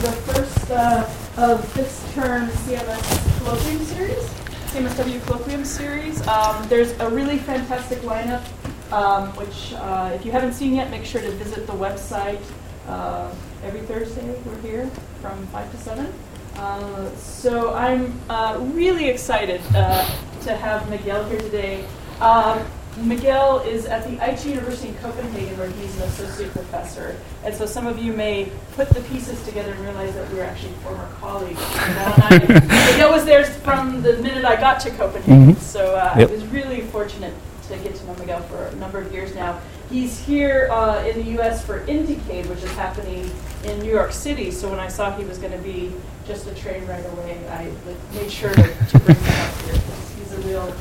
the first uh, of this term CMS Colloquium Series, CMSW Colloquium Series. Um, there's a really fantastic lineup, um, which uh, if you haven't seen yet, make sure to visit the website. Uh, every Thursday we're here from 5 to 7. Uh, so I'm uh, really excited uh, to have Miguel here today. Um, Miguel is at the IT University in Copenhagen, where he's an associate professor. And so some of you may put the pieces together and realize that we're actually former colleagues. Miguel was there from the minute I got to Copenhagen. Mm-hmm. So uh, yep. I was really fortunate to get to know Miguel for a number of years now. He's here uh, in the U.S. for Indiecade, which is happening in New York City. So when I saw he was going to be just a train right away, I made sure to, to bring him up here. He's a real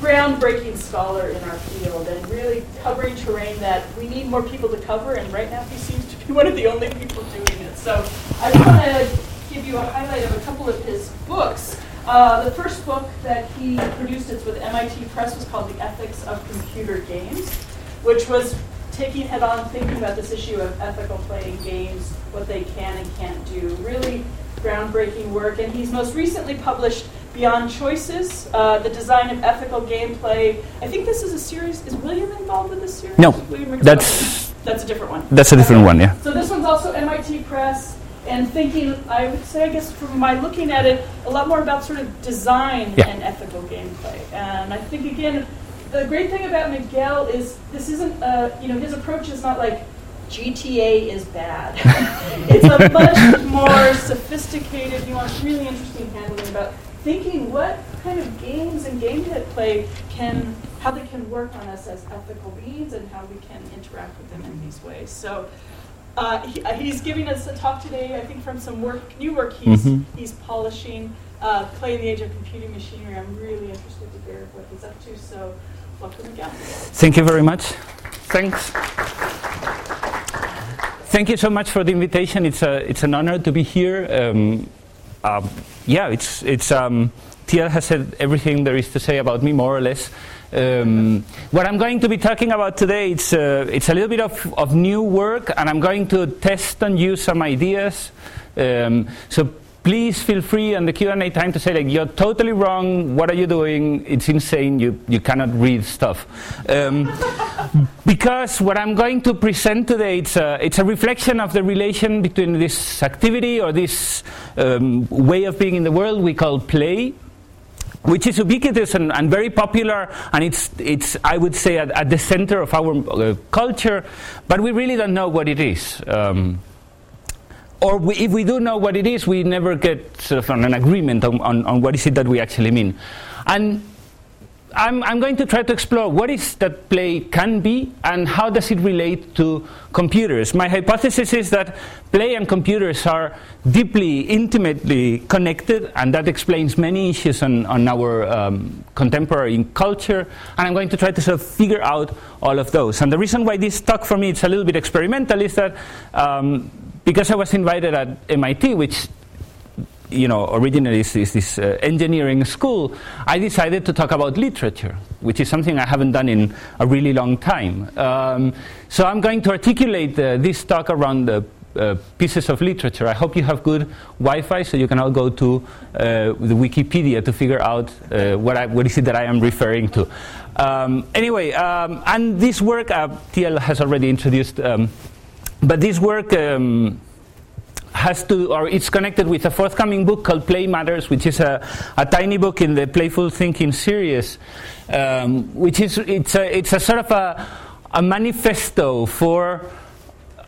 groundbreaking scholar in our field and really covering terrain that we need more people to cover. And right now, he seems to be one of the only people doing it. So I want to give you a highlight of a couple of his books. Uh, the first book that he produced, it's with MIT Press, was called The Ethics of Computer Games, which was taking head on thinking about this issue of ethical playing games, what they can and can't do. Really groundbreaking work. And he's most recently published Beyond Choices, uh, the design of ethical gameplay. I think this is a series. Is William involved with this series? No, that's that's a different one. That's a different okay. one, yeah. So this one's also MIT Press, and thinking. I would say, I guess, from my looking at it, a lot more about sort of design yeah. and ethical gameplay. And I think again, the great thing about Miguel is this isn't. Uh, you know, his approach is not like GTA is bad. it's a much more sophisticated, nuanced, really interesting handling about thinking what kind of games and game play can, how they can work on us as ethical beings and how we can interact with them in these ways. So uh, he, uh, he's giving us a talk today, I think, from some work, new work he's, mm-hmm. he's polishing, uh, Play in the Age of Computing Machinery. I'm really interested to hear what he's up to, so welcome again. Thank you very much. Thanks. Thank you so much for the invitation. It's, a, it's an honor to be here. Um, um, yeah, it's it's. Um, has said everything there is to say about me, more or less. Um, what I'm going to be talking about today, it's, uh, it's a little bit of, of new work, and I'm going to test on you some ideas. Um, so please feel free on the Q&A time to say like you're totally wrong. What are you doing? It's insane. You you cannot read stuff. Um, because what I'm going to present today it's a, it's a reflection of the relation between this activity or this um, way of being in the world we call play which is ubiquitous and, and, very popular, and it's, it's I would say, at, at the center of our uh, culture, but we really don't know what it is. Um, or we, if we do know what it is, we never get sort of an agreement on, on, on what is it that we actually mean. And I'm, I'm, going to try to explore what is that play can be and how does it relate to computers. My hypothesis is that play and computers are deeply, intimately connected, and that explains many issues on, on our um, contemporary culture. And I'm going to try to sort of figure out all of those. And the reason why this talk for me is a little bit experimental is that um, because I was invited at MIT, which you know, originally is, is this uh, engineering school, I decided to talk about literature, which is something I haven't done in a really long time. Um, so I'm going to articulate uh, this talk around the uh, pieces of literature. I hope you have good Wi-Fi, so you can all go to uh, the Wikipedia to figure out uh, what, I, what is it that I am referring to. Um, anyway, um, and this work, uh, TL has already introduced um, but this work um, has to, or it's connected with a forthcoming book called Play Matters, which is a, a tiny book in the Playful Thinking series, um, which is it's a, it's a sort of a, a manifesto for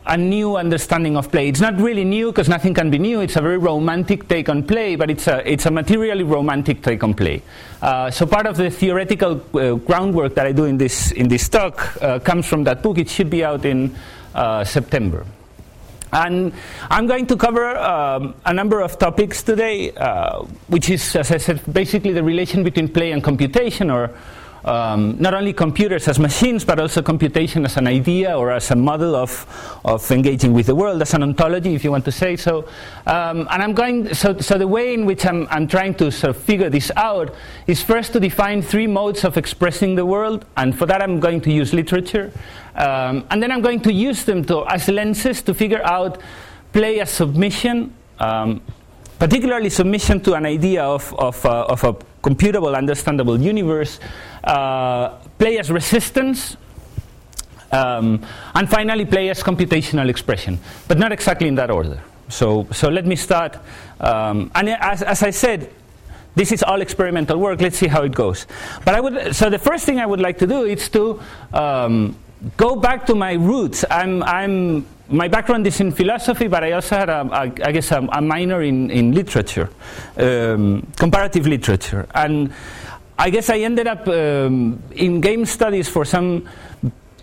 a new understanding of play. It's not really new because nothing can be new. It's a very romantic take on play, but it's a, it's a materially romantic take on play. Uh, so part of the theoretical uh, groundwork that I do in this, in this talk uh, comes from that book. It should be out in uh, September. And I'm going to cover um, a number of topics today, uh, which is, as I said, basically the relation between play and computation, or um, not only computers as machines, but also computation as an idea or as a model of, of engaging with the world, as an ontology, if you want to say so. Um, and I'm going, so, so the way in which I'm, I'm trying to sort of figure this out is first to define three modes of expressing the world, and for that I'm going to use literature. Um, and then I'm going to use them to, as lenses to figure out play as submission, um, particularly submission to an idea of, of, uh, of a computable, understandable universe, uh, play as resistance, um, and finally play as computational expression, but not exactly in that order. So, so let me start. Um, and as, as I said, this is all experimental work. Let's see how it goes. But I would, so the first thing I would like to do is to um, go back to my roots. I'm, I'm, my background is in philosophy, but I also had, a, a, I guess, a, a, minor in, in literature, um, comparative literature. And I guess I ended up um, in game studies for some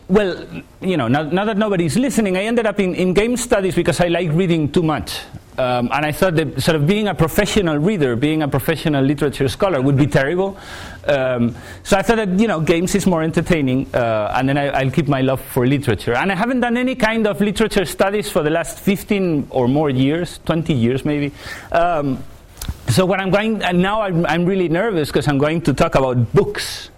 well, you know, now, now, that nobody's listening, I ended up in, in game studies because I like reading too much. Um, and I thought that sort of being a professional reader, being a professional literature scholar would be terrible. Um, so I thought that, you know, games is more entertaining, uh, and then I, will keep my love for literature. And I haven't done any kind of literature studies for the last 15 or more years, 20 years maybe. Um, so what I'm going, and now I'm, I'm really nervous because I'm going to talk about books.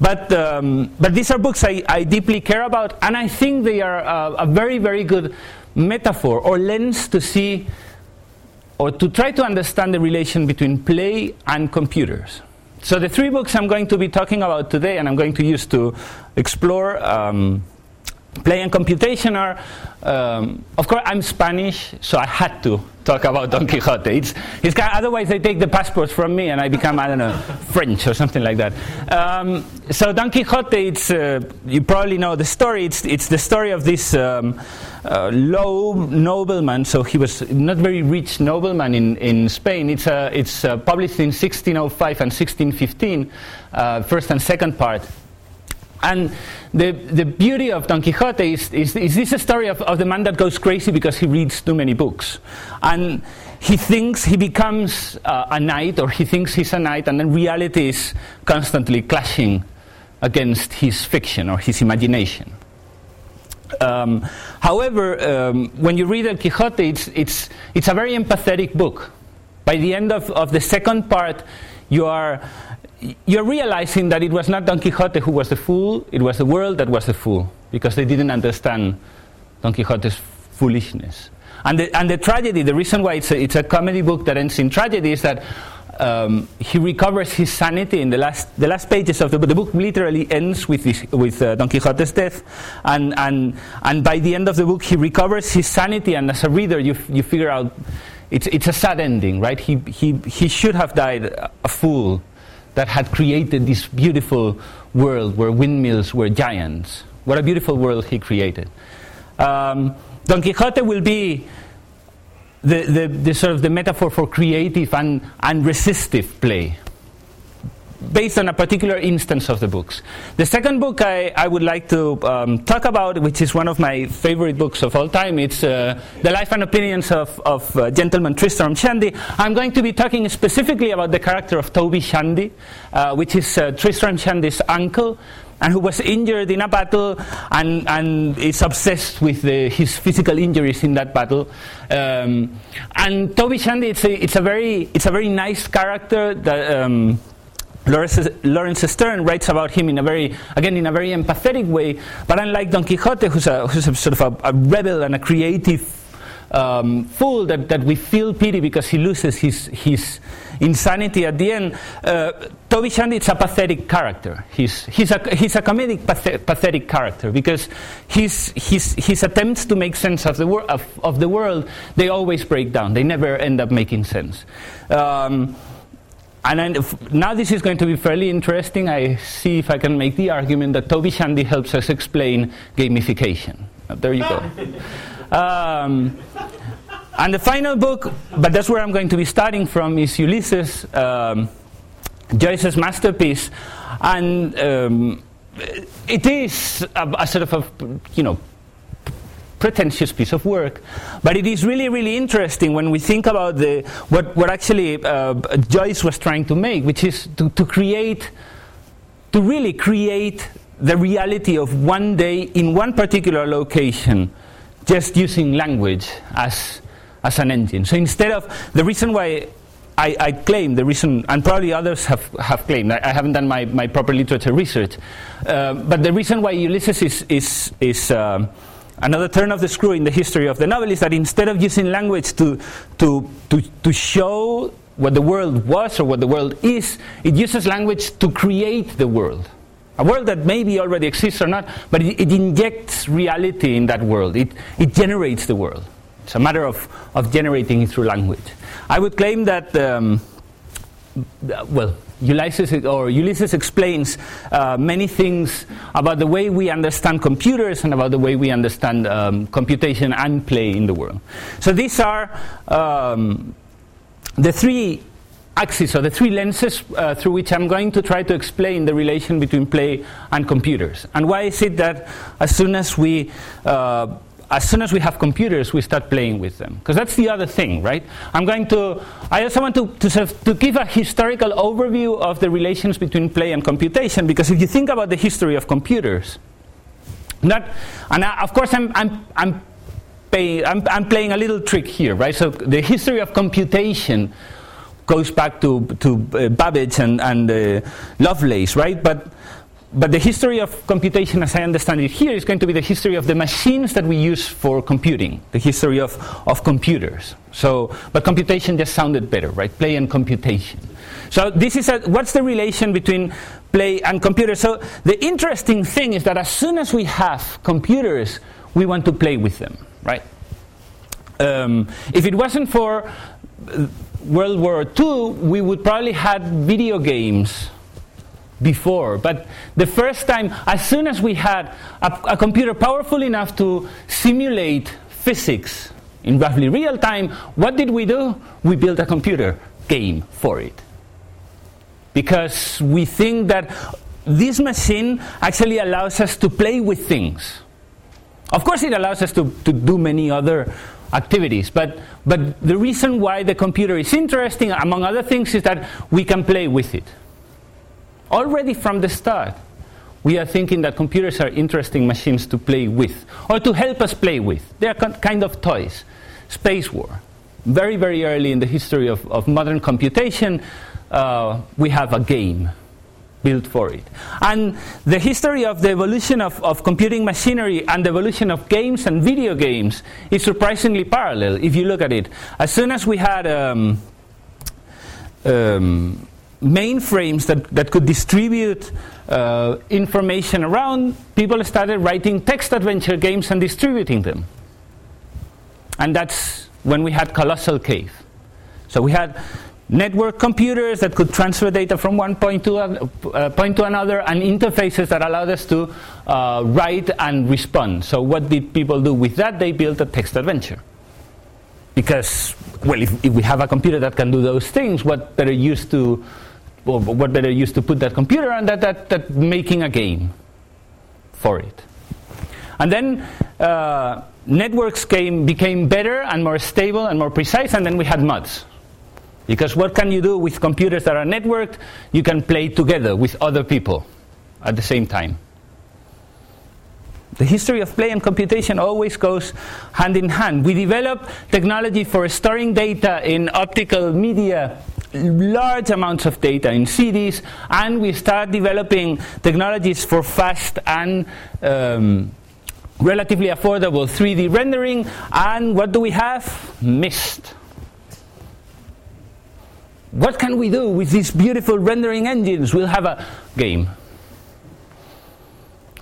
But, um, but these are books I, I, deeply care about, and I think they are uh, a very, very good metaphor or lens to see or to try to understand the relation between play and computers. So, the three books I'm going to be talking about today and I'm going to use to explore um, play and computation are, um, of course, I'm Spanish, so I had to talk about Don Quixote. It's, it's otherwise, they take the passports from me and I become, I don't know, French or something like that. Um, so, Don Quixote, it's, uh, you probably know the story. It's, it's the story of this um, uh, low nobleman, so he was not very rich nobleman in, in Spain. It's, uh, it's uh, published in 1605 and 1615, uh, first and second part. And the, the beauty of Don Quixote is, is, is this a story of, of the man that goes crazy because he reads too many books. And he thinks he becomes uh, a knight, or he thinks he's a knight, and then reality is constantly clashing against his fiction or his imagination. Um, however, um, when you read El Quixote, it's, it's, it's a very empathetic book. By the end of, of the second part, you are you're realizing that it was not Don Quixote who was the fool, it was the world that was the fool, because they didn't understand Don Quixote's foolishness. And the, and the tragedy, the reason why it's a, it's a comedy book that ends in tragedy is that um, he recovers his sanity in the last, the last pages of the book. The book literally ends with, this, with uh, Don Quixote's death, and, and, and by the end of the book, he recovers his sanity, and as a reader, you, you figure out it's, it's a sad ending, right? He, he, he should have died a fool that had created this beautiful world where windmills were giants. What a beautiful world he created. Um, Don Quixote will be the, the, the, sort of the metaphor for creative and, and resistive play based on a particular instance of the books. The second book I, I would like to um, talk about, which is one of my favorite books of all time, it's uh, The Life and Opinions of, of uh, Gentleman Tristram Shandy. I'm going to be talking specifically about the character of Toby Shandy, uh, which is uh, Tristram Shandy's uncle, and who was injured in a battle and, and is obsessed with the, his physical injuries in that battle. Um, and Toby Shandy, it's a, it's a, very, it's a very nice character that. Um, Laurence Sterne writes about him in a very, again, in a very empathetic way. But unlike Don Quixote, who's a, who's a sort of a, a, rebel and a creative um, fool that, that we feel pity because he loses his, his insanity at the end, uh, Toby Shandy is a pathetic character. He's, he's, a, he's a comedic pathetic character because his, his, his attempts to make sense of the, wor- of, of the world, they always break down. They never end up making sense. Um, and now this is going to be fairly interesting. I see if I can make the argument that Toby Shandy helps us explain gamification. Uh, there you go. Um, and the final book, but that's where I'm going to be starting from, is Ulysses, um, Joyce's masterpiece. And um, it is a, a, sort of a, you know, pretentious piece of work. But it is really, really interesting when we think about the, what, what actually uh, Joyce was trying to make, which is to, to create, to really create the reality of one day in one particular location, just using language as, as an engine. So instead of the reason why I, I, claim the reason, and probably others have, have claimed, I, I haven't done my, my proper literature research, uh, but the reason why Ulysses is, is, is um, another turn of the screw in the history of the novel is that instead of using language to, to, to, to show what the world was or what the world is, it uses language to create the world. A world that maybe already exists or not, but it, it injects reality in that world. It, it generates the world. It's a matter of, of generating it through language. I would claim that, um, well, Ulysses, or Ulysses explains uh, many things about the way we understand computers and about the way we understand um, computation and play in the world. So these are um, the three axes or the three lenses uh, through which I'm going to try to explain the relation between play and computers. And why is it that as soon as we uh, as soon as we have computers, we start playing with them. Because that's the other thing, right? I'm going to, I also want to, to, sort of, to give a historical overview of the relations between play and computation, because if you think about the history of computers, not, and I, of course I'm, I'm, I'm, pay, I'm, I'm playing a little trick here, right? So the history of computation goes back to, to uh, Babbage and, and uh, Lovelace, right? But but the history of computation, as I understand it here, is going to be the history of the machines that we use for computing, the history of, of computers. So, but computation just sounded better, right? Play and computation. So this is a, what's the relation between play and computer? So the interesting thing is that as soon as we have computers, we want to play with them, right? Um, if it wasn't for uh, World War II, we would probably had video games before. But the first time, as soon as we had a, a computer powerful enough to simulate physics in roughly real time, what did we do? We built a computer game for it. Because we think that this machine actually allows us to play with things. Of course, it allows us to, to do many other activities, but, but the reason why the computer is interesting, among other things, is that we can play with it. Already from the start, we are thinking that computers are interesting machines to play with, or to help us play with. They are kind of toys. Space War. Very, very early in the history of, of modern computation, uh, we have a game built for it. And the history of the evolution of, of computing machinery and the evolution of games and video games is surprisingly parallel if you look at it. As soon as we had um, um, mainframes that, that could distribute uh, information around, people started writing text adventure games and distributing them. And that's when we had Colossal Cave. So we had network computers that could transfer data from one point to, a, uh, point to another and interfaces that allowed us to uh, write and respond. So what did people do with that? They built a text adventure. Because, well, if, if we have a computer that can do those things, what better use to well, what better use to put that computer on that, that, that making a game for it. And then uh, networks came, became better and more stable and more precise, and then we had MUDs. Because what can you do with computers that are networked? You can play together with other people at the same time. The history of play and computation always goes hand in hand. We develop technology for storing data in optical media large amounts of data in CDs, and we start developing technologies for fast and um, relatively affordable 3D rendering. And what do we have? Myst. What can we do with these beautiful rendering engines? We'll have a game.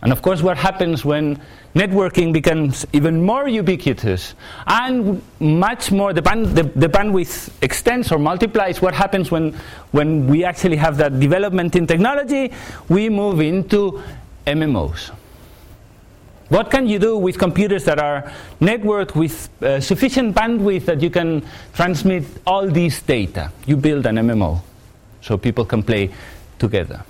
And of course, what happens when networking becomes even more ubiquitous and much more, the, band, the, the, bandwidth extends or multiplies. What happens when, when we actually have that development in technology? We move into MMOs. What can you do with computers that are networked with uh, sufficient bandwidth that you can transmit all these data? You build an MMO so people can play together.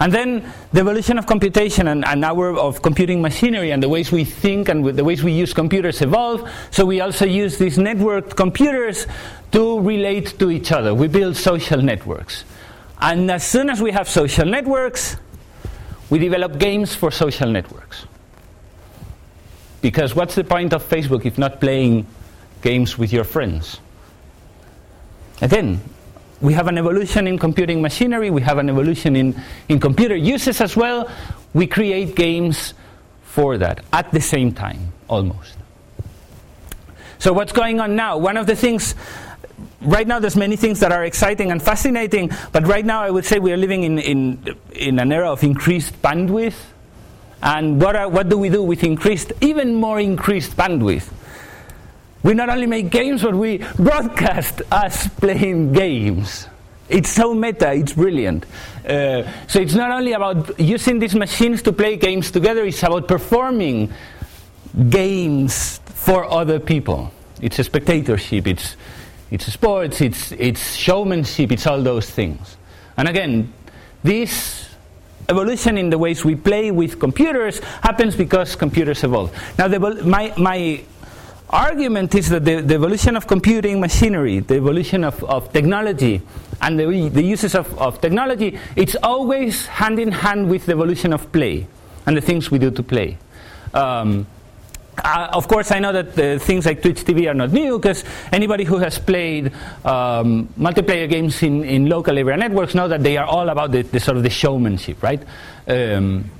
And then the evolution of computation and, and our of computing machinery and the ways we think and the ways we use computers evolve. So we also use these networked computers to relate to each other. We build social networks. And as soon as we have social networks, we develop games for social networks. Because what's the point of Facebook if not playing games with your friends? Again, we have an evolution in computing machinery, we have an evolution in, in computer uses as well. We create games for that at the same time, almost. So, what's going on now? One of the things right now there's many things that are exciting and fascinating, but right now I would say we are living in, in, in an era of increased bandwidth. And what, are, what do we do with increased, even more increased bandwidth? We not only make games, but we broadcast us playing games. It's so meta, it's brilliant. Uh, so it's not only about using these machines to play games together, it's about performing games for other people. It's a spectatorship, it's it's sports, it's, it's showmanship, it's all those things. And again, this evolution in the ways we play with computers happens because computers evolve. Now, my, my argument is that the, the, evolution of computing machinery, the evolution of, of technology, and the, the uses of, of technology, it's always hand in hand with the evolution of play and the things we do to play. Um, uh, of course, I know that uh, things like Twitch TV are not new because anybody who has played um, multiplayer games in, in local area networks know that they are all about the, the sort of the showmanship, right? Um,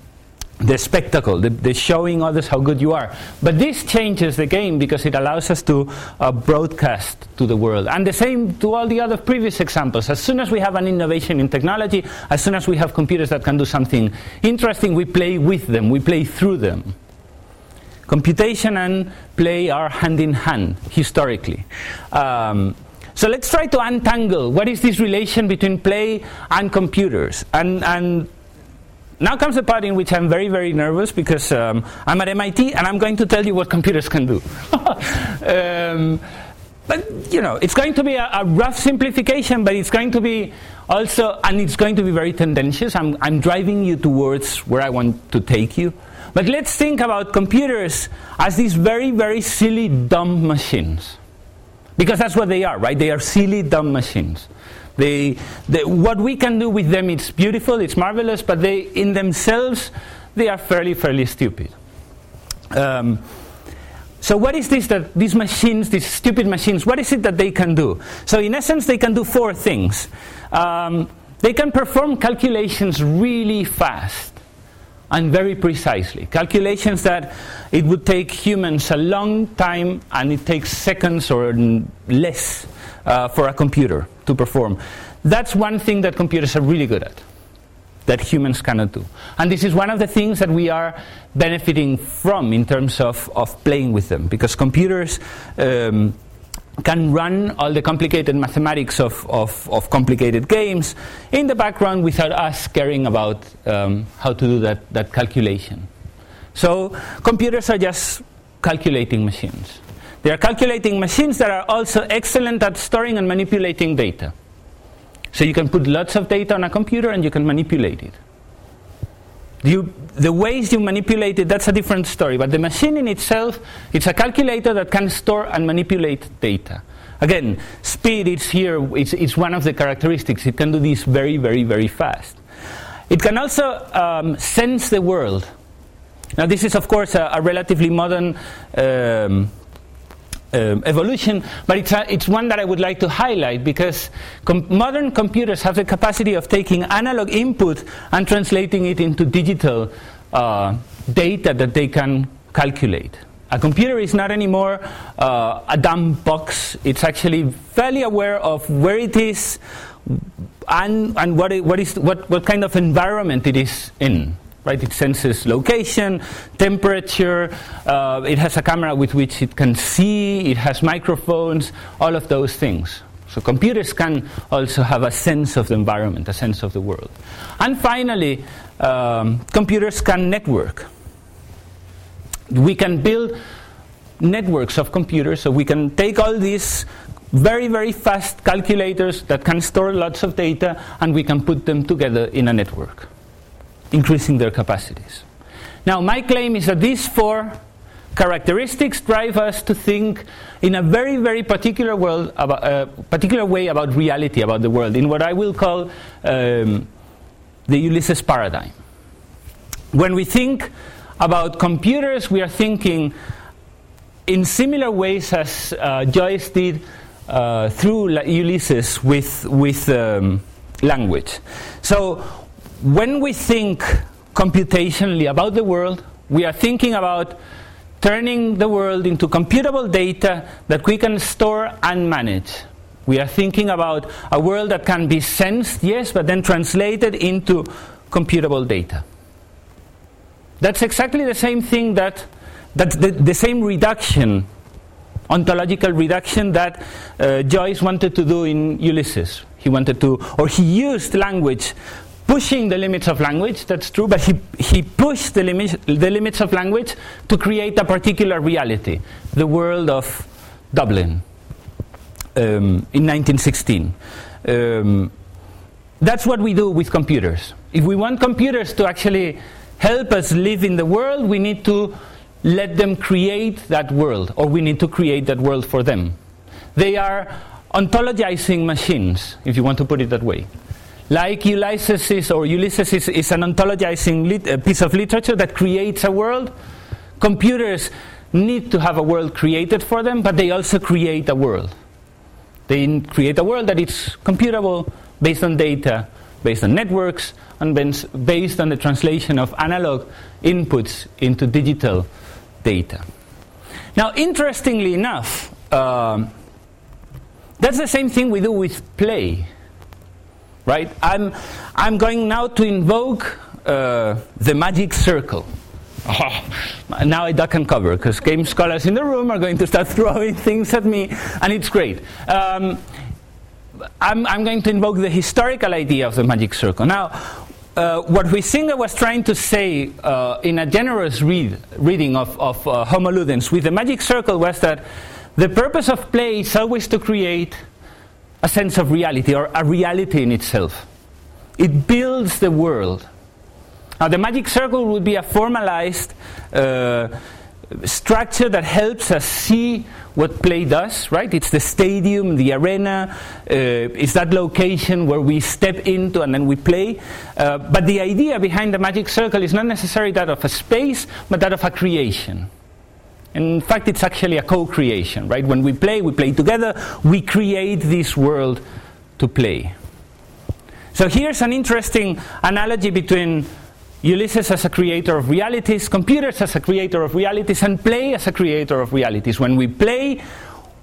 the spectacle, the, the, showing others how good you are. But this changes the game because it allows us to uh, broadcast to the world. And the same to all the other previous examples. As soon as we have an innovation in technology, as soon as we have computers that can do something interesting, we play with them, we play through them. Computation and play are hand in hand historically. Um, so let's try to untangle what is this relation between play and computers. And, and now comes the part in which I'm very, very nervous because um, I'm at MIT and I'm going to tell you what computers can do. um, but you know, it's going to be a, a, rough simplification, but it's going to be also, and it's going to be very tendentious. I'm, I'm driving you towards where I want to take you. But let's think about computers as these very, very silly, dumb machines. Because that's what they are, right? They are silly, dumb machines. They, they, what we can do with them, it's beautiful, it's marvelous, but they, in themselves, they are fairly, fairly stupid. Um, so what is this that these machines, these stupid machines, what is it that they can do? So in essence, they can do four things. Um, they can perform calculations really fast and very precisely. Calculations that it would take humans a long time and it takes seconds or less uh, for a computer to perform. That's one thing that computers are really good at, that humans cannot do. And this is one of the things that we are benefiting from in terms of, of playing with them, because computers. Um, can run all the complicated mathematics of, of, of, complicated games in the background without us caring about um, how to do that, that calculation. So, computers are just calculating machines. They are calculating machines that are also excellent at storing and manipulating data. So, you can put lots of data on a computer and you can manipulate it. You, the ways you manipulate it, that's a different story. But the machine in itself, it's a calculator that can store and manipulate data. Again, speed is here, it's, it's one of the characteristics. It can do this very, very, very fast. It can also um, sense the world. Now, this is, of course, a, a relatively modern um, um, evolution, but it's, a, it's one that I would like to highlight because com- modern computers have the capacity of taking analog input and translating it into digital uh, data that they can calculate. A computer is not anymore uh, a dumb box, it's actually fairly aware of where it is and, and what, it, what, is, what, what kind of environment it is in right? It senses location, temperature, uh, it has a camera with which it can see, it has microphones, all of those things. So computers can also have a sense of the environment, a sense of the world. And finally, um, computers can network. We can build networks of computers, so we can take all these very, very fast calculators that can store lots of data and we can put them together in a network increasing their capacities. Now, my claim is that these four characteristics drive us to think in a very, very particular, world about, uh, particular way about reality, about the world, in what I will call um, the Ulysses paradigm. When we think about computers, we are thinking in similar ways as uh, Joyce did uh, through Ulysses with, with um, language. So when we think computationally about the world, We are thinking about turning the world into computable data that we can store and manage. We are thinking about a world that can be sensed, yes, but then translated into computable data. That's exactly the same thing that, the, the same reduction, ontological reduction that uh, Joyce wanted to do in Ulysses. He wanted to, or he used language pushing the limits of language, that's true, but he, he pushed the, limit, the limits of language to create a particular reality, the world of Dublin um, in 1916. Um, that's what we do with computers. If we want computers to actually help us live in the world, we need to let them create that world, or we need to create that world for them. They are ontologizing machines, if you want to put it that way. Like Ulysses or Ulysses is, an ontologizing lit, piece of literature that creates a world. Computers need to have a world created for them, but they also create a world. They create a world that is computable based on data, based on networks, and based on the translation of analog inputs into digital data. Now, interestingly enough, um, that's the same thing we do with play right? I'm, I'm going now to invoke uh, the magic circle. Oh, now I duck and cover because game scholars in the room are going to start throwing things at me, and it's great. Um, I'm, I'm, going to invoke the historical idea of the magic circle. Now, uh, what Huizinga was trying to say uh, in a generous read, reading of, of uh, Homo Ludens with the magic circle was that the purpose of play is always to create a sense of reality or a reality in itself. It builds the world. Now, the magic circle would be a formalized uh, structure that helps us see what play does, right? It's the stadium, the arena, uh, it's that location where we step into and then we play. Uh, but the idea behind the magic circle is not necessarily that of a space, but that of a creation. In fact, it's actually a co creation, right? When we play, we play together, we create this world to play. So here's an interesting analogy between Ulysses as a creator of realities, computers as a creator of realities, and play as a creator of realities. When we play,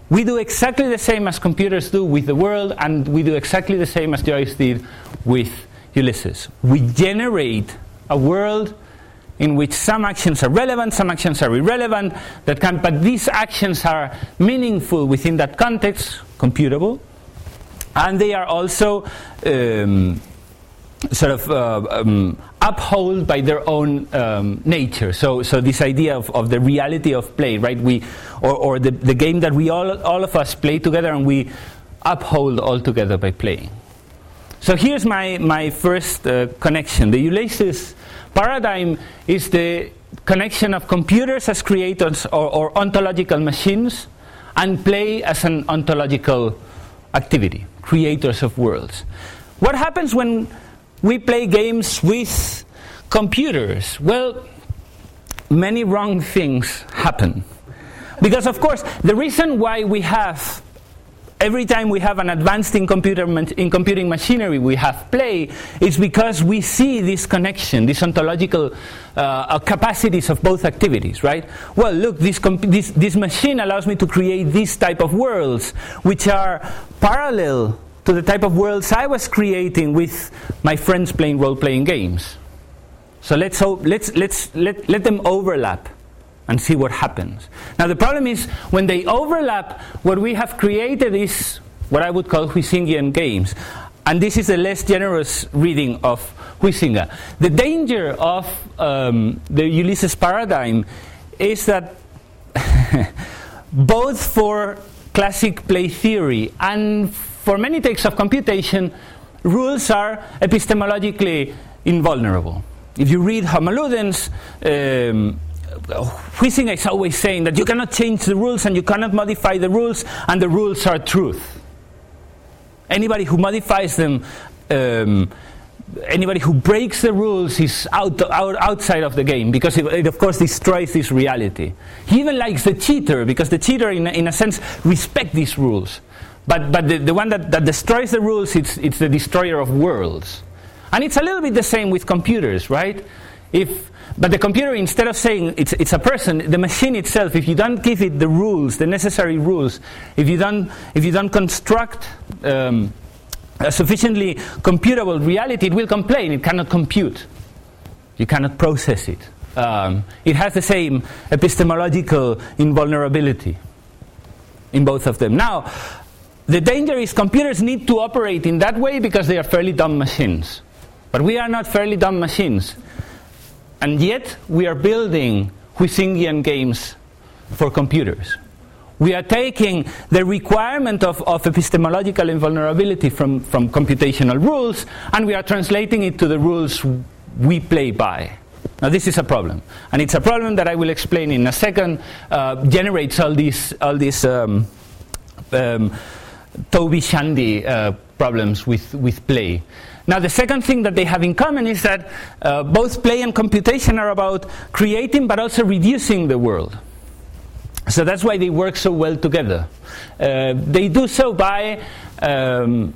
we do exactly the same as computers do with the world, and we do exactly the same as Joyce did with Ulysses. We generate a world in which some actions are relevant, some actions are irrelevant, that can, but these actions are meaningful within that context, computable, and they are also um, sort of uh, um, upheld by their own um, nature. So, so this idea of, of the reality of play, right? We, or, or the, the game that we all, all of us play together and we uphold all together by playing. So here's my, my first uh, connection. The Ulysses paradigm is the connection of computers as creators or, or ontological machines and play as an ontological activity, creators of worlds. What happens when we play games with computers? Well, many wrong things happen. Because, of course, the reason why we have every time we have an advanced in, computer in computing machinery, we have play, it's because we see this connection, these ontological uh, uh, capacities of both activities, right? Well, look, this, this, this machine allows me to create this type of worlds, which are parallel to the type of worlds I was creating with my friends playing role playing games. So let's, let's, let's let, let them overlap and see what happens. Now, the problem is when they overlap, what we have created is what I would call Huizingian games. And this is a less generous reading of Huizinga. The danger of um, the Ulysses paradigm is that both for classic play theory and for many takes of computation, rules are epistemologically invulnerable. If you read Homo Ludens, um, Huizinga is always saying that you cannot change the rules and you cannot modify the rules, and the rules are truth. Anybody who modifies them, um, anybody who breaks the rules is out, out, outside of the game because it, it, of course, destroys this reality. He even likes the cheater because the cheater, in, in a sense, respects these rules. But, but the, the one that, that destroys the rules, it's, it's the destroyer of worlds. And it's a little bit the same with computers, right? If, but the computer, instead of saying it's, it's a person, the machine itself, if you don't give it the rules, the necessary rules, if you don't, if you don't construct um, a sufficiently computable reality, it will complain. It cannot compute. You cannot process it. Um, it has the same epistemological invulnerability in both of them. Now, the danger is computers need to operate in that way because they are fairly dumb machines. But we are not fairly dumb machines. And yet, we are building Huizingian games for computers. We are taking the requirement of, of epistemological invulnerability from, from computational rules and we are translating it to the rules we play by. Now, this is a problem. And it's a problem that I will explain in a second, uh, generates all these, all these um, um, Toby Shandy uh, problems with, with play. Now, the second thing that they have in common is that uh, both play and computation are about creating but also reducing the world. So that's why they work so well together. Uh, they do so by um,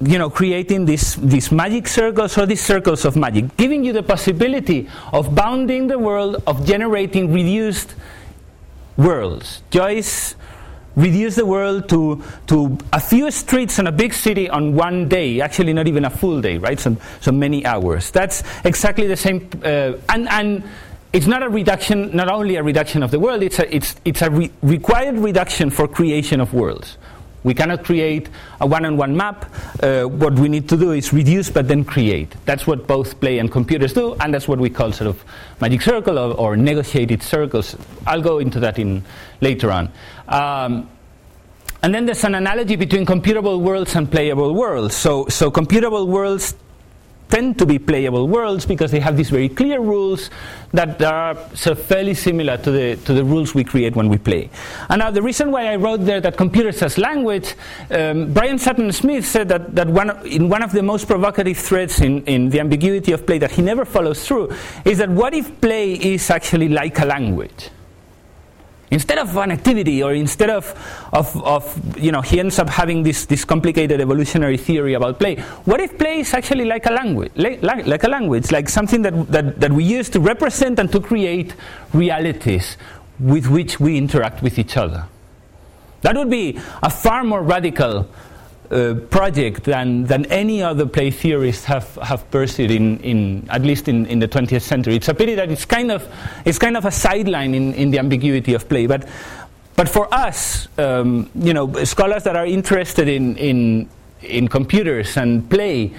you know, creating these, these magic circles or these circles of magic, giving you the possibility of bounding the world, of generating reduced worlds. Joyce reduced the world to, to a few streets in a big city on one day, actually not even a full day, right? So, so many hours. That's exactly the same. Uh, and, and it's not a reduction, not only a reduction of the world, it's a, it's, it's a re- required reduction for creation of worlds. We cannot create a one-on-one map. Uh, what we need to do is reduce but then create. That's what both play and computers do, and that's what we call sort of magic circle or, or negotiated circles. I'll go into that in later on. Um, and then there's an analogy between computable worlds and playable worlds. So, so computable worlds tend to be playable worlds because they have these very clear rules that are fairly similar to the, to the rules we create when we play. And now the reason why I wrote there that computers as language, um, Brian Sutton Smith said that, that one, in one of the most provocative threads in, in the ambiguity of play that he never follows through is that what if play is actually like a language? Instead of an activity, or instead of, of, of, you know, he ends up having this, this complicated evolutionary theory about play. What if play is actually like a language, like, like a language, like something that, that, that we use to represent and to create realities with which we interact with each other? That would be a far more radical uh, project than, than any other play theorists have, have pursued in, in at least in, in the 20th century. It's a pity that it's kind of, it's kind of a sideline in, in the ambiguity of play. But, but for us, um, you know, scholars that are interested in, in, in computers and play,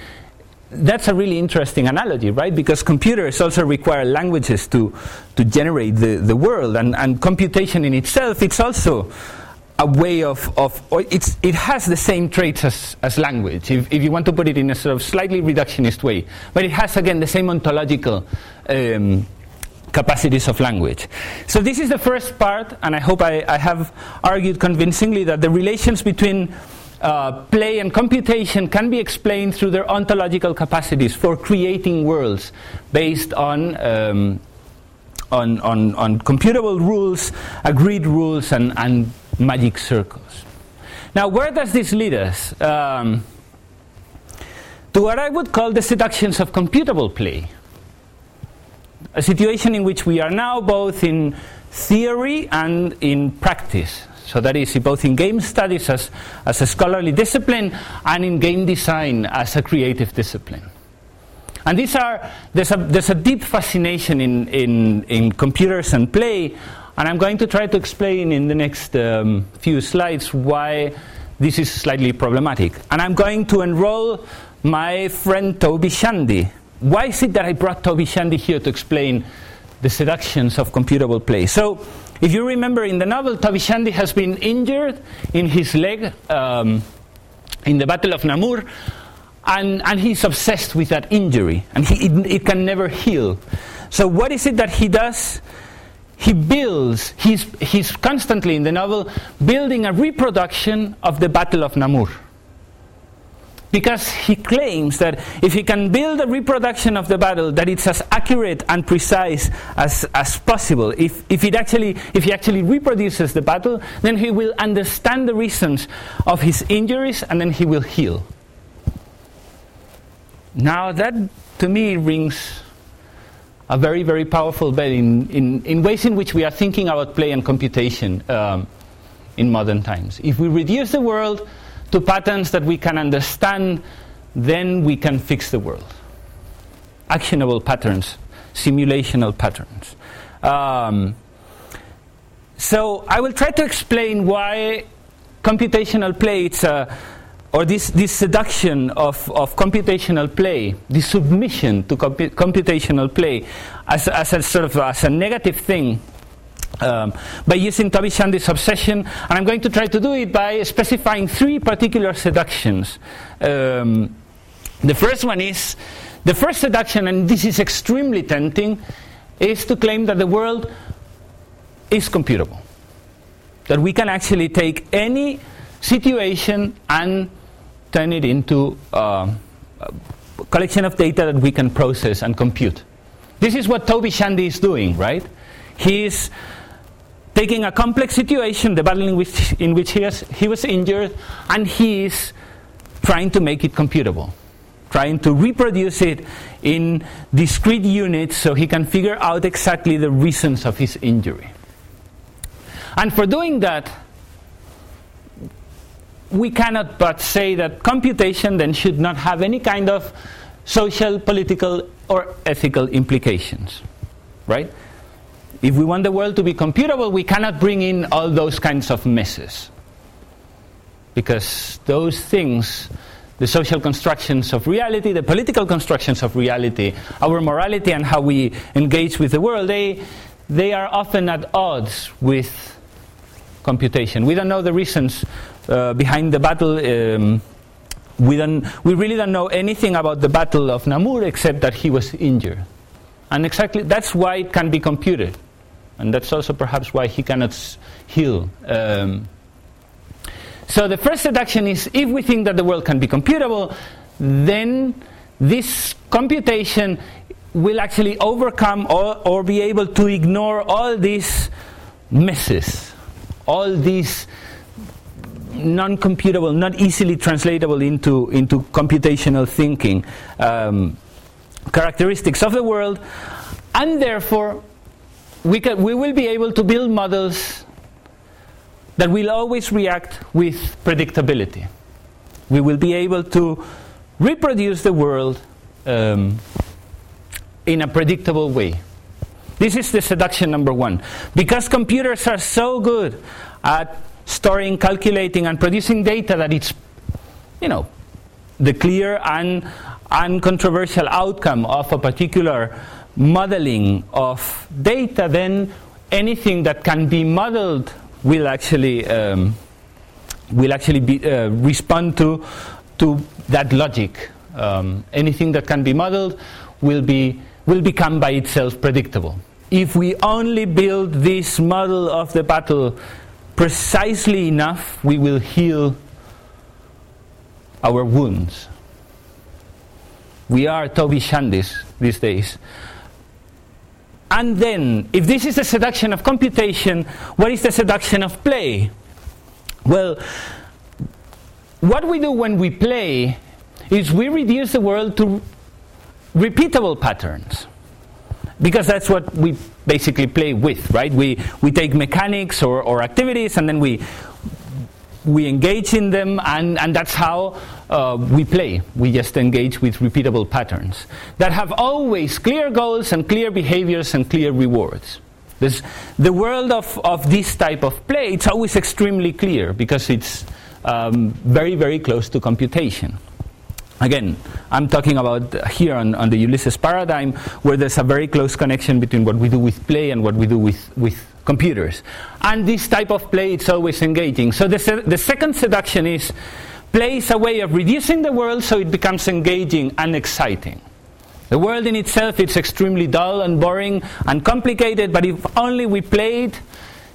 that's a really interesting analogy, right? Because computers also require languages to, to generate the, the world, and, and computation in itself, it's also a way of, of it's, it has the same traits as, as language, if, if you want to put it in a sort of slightly reductionist way. But it has, again, the same ontological um, capacities of language. So, this is the first part, and I hope I, I have argued convincingly that the relations between uh, play and computation can be explained through their ontological capacities for creating worlds based on. Um, on, on, on computable rules, agreed rules, and, and magic circles. Now, where does this lead us? Um, to what I would call the seductions of computable play. A situation in which we are now both in theory and in practice. So that is both in game studies as, as a scholarly discipline and in game design as a creative discipline. And these are, there's a, there's a deep fascination in, in, in computers and play and I'm going to try to explain in the next um, few slides why this is slightly problematic. And I'm going to enroll my friend Toby Shandy. Why is it that I brought Toby Shandy here to explain the seductions of computable play? So, if you remember in the novel, Toby Shandy has been injured in his leg um, in the Battle of Namur, and, and he's obsessed with that injury, and he, it, it can never heal. So, what is it that he does? He builds, he's, he's constantly in the novel building a reproduction of the Battle of Namur. Because he claims that if he can build a reproduction of the battle, that it's as accurate and precise as, as possible. If, if, it actually, if he actually reproduces the battle, then he will understand the reasons of his injuries and then he will heal. Now, that to me rings a very, very powerful bet in, in, in ways in which we are thinking about play and computation um, in modern times. If we reduce the world to patterns that we can understand, then we can fix the world. Actionable patterns, simulational patterns. Um, so I will try to explain why computational play, it's a, or this, this seduction of, of computational play, this submission to compu- computational play as, as a sort of as a negative thing um, by using Toby Shandy's obsession, and I'm going to try to do it by specifying three particular seductions. Um, the first one is the first seduction, and this is extremely tempting, is to claim that the world is computable. That we can actually take any situation and turn it into uh, a collection of data that we can process and compute. This is what Toby Shandy is doing, right? He's taking a complex situation, the battle in which, in which he, has, he was injured, and he is trying to make it computable, trying to reproduce it in discrete units so he can figure out exactly the reasons of his injury. And for doing that, we cannot but say that computation then should not have any kind of social, political, or ethical implications. Right? If we want the world to be computable, we cannot bring in all those kinds of messes. Because those things, the social constructions of reality, the political constructions of reality, our morality and how we engage with the world, they, they are often at odds with computation. We don't know the reasons uh, behind the battle. Um, we, don't, we really don't know anything about the Battle of Namur except that he was injured. And exactly that's why it can be computed. And that's also perhaps why he cannot heal. Um, so the first deduction is if we think that the world can be computable, then this computation will actually overcome or, or be able to ignore all these messes, all these non-computable, not easily translatable into, into computational thinking um, characteristics of the world, and therefore we, can, we will be able to build models that will always react with predictability. We will be able to reproduce the world um, in a predictable way. This is the seduction number one. Because computers are so good at storing, calculating, and producing data that it's, you know, the clear and uncontroversial outcome of a particular modeling of data, then anything that can be modeled will actually um, will actually be, uh, respond to to that logic. Um, anything that can be modeled will be will become by itself predictable. If we only build this model of the battle precisely enough, we will heal our wounds. We are Toby Shandys these days. And then, if this is the seduction of computation, what is the seduction of play? Well, what we do when we play is we reduce the world to repeatable patterns. Because that's what we basically play with, right? We, we take mechanics or, or activities and then we, we engage in them, and, and that's how uh, we play. We just engage with repeatable patterns that have always clear goals and clear behaviors and clear rewards. This, the world of, of this type of play, it's always extremely clear because it's um, very, very close to computation. Again, I'm talking about here on, on, the Ulysses paradigm, where there's a very close connection between what we do with play and what we do with, with computers. And this type of play, it's always engaging. So the, se- the second seduction is play is a way of reducing the world so it becomes engaging and exciting. The world in itself is extremely dull and boring and complicated, but if only we play it,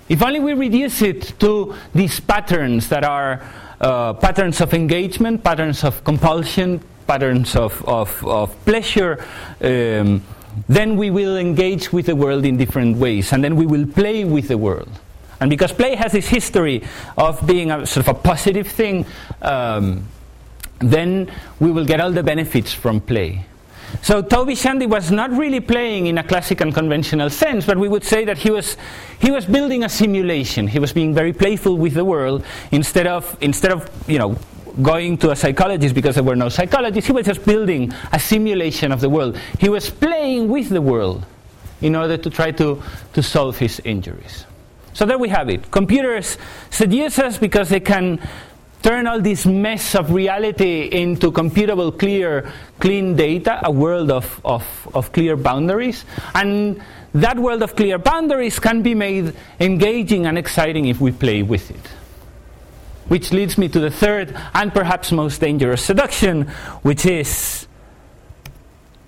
if only we reduce it to these patterns that are uh, patterns of engagement, patterns of compulsion, patterns of, of, of pleasure, um, then we will engage with the world in different ways, and then we will play with the world. And because play has this history of being a sort of a positive thing, um, then we will get all the benefits from play. So Toby Shandy was not really playing in a classic and conventional sense, but we would say that he was, he was building a simulation. He was being very playful with the world instead of, instead of you know, going to a psychologist because there were no psychologists. He was just building a simulation of the world. He was playing with the world in order to try to, to solve his injuries. So there we have it. Computers seduce us because they can turn all this mess of reality into computable, clear, clean data, a world of, of, of clear boundaries. And that world of clear boundaries can be made engaging and exciting if we play with it. Which leads me to the third and perhaps most dangerous seduction, which is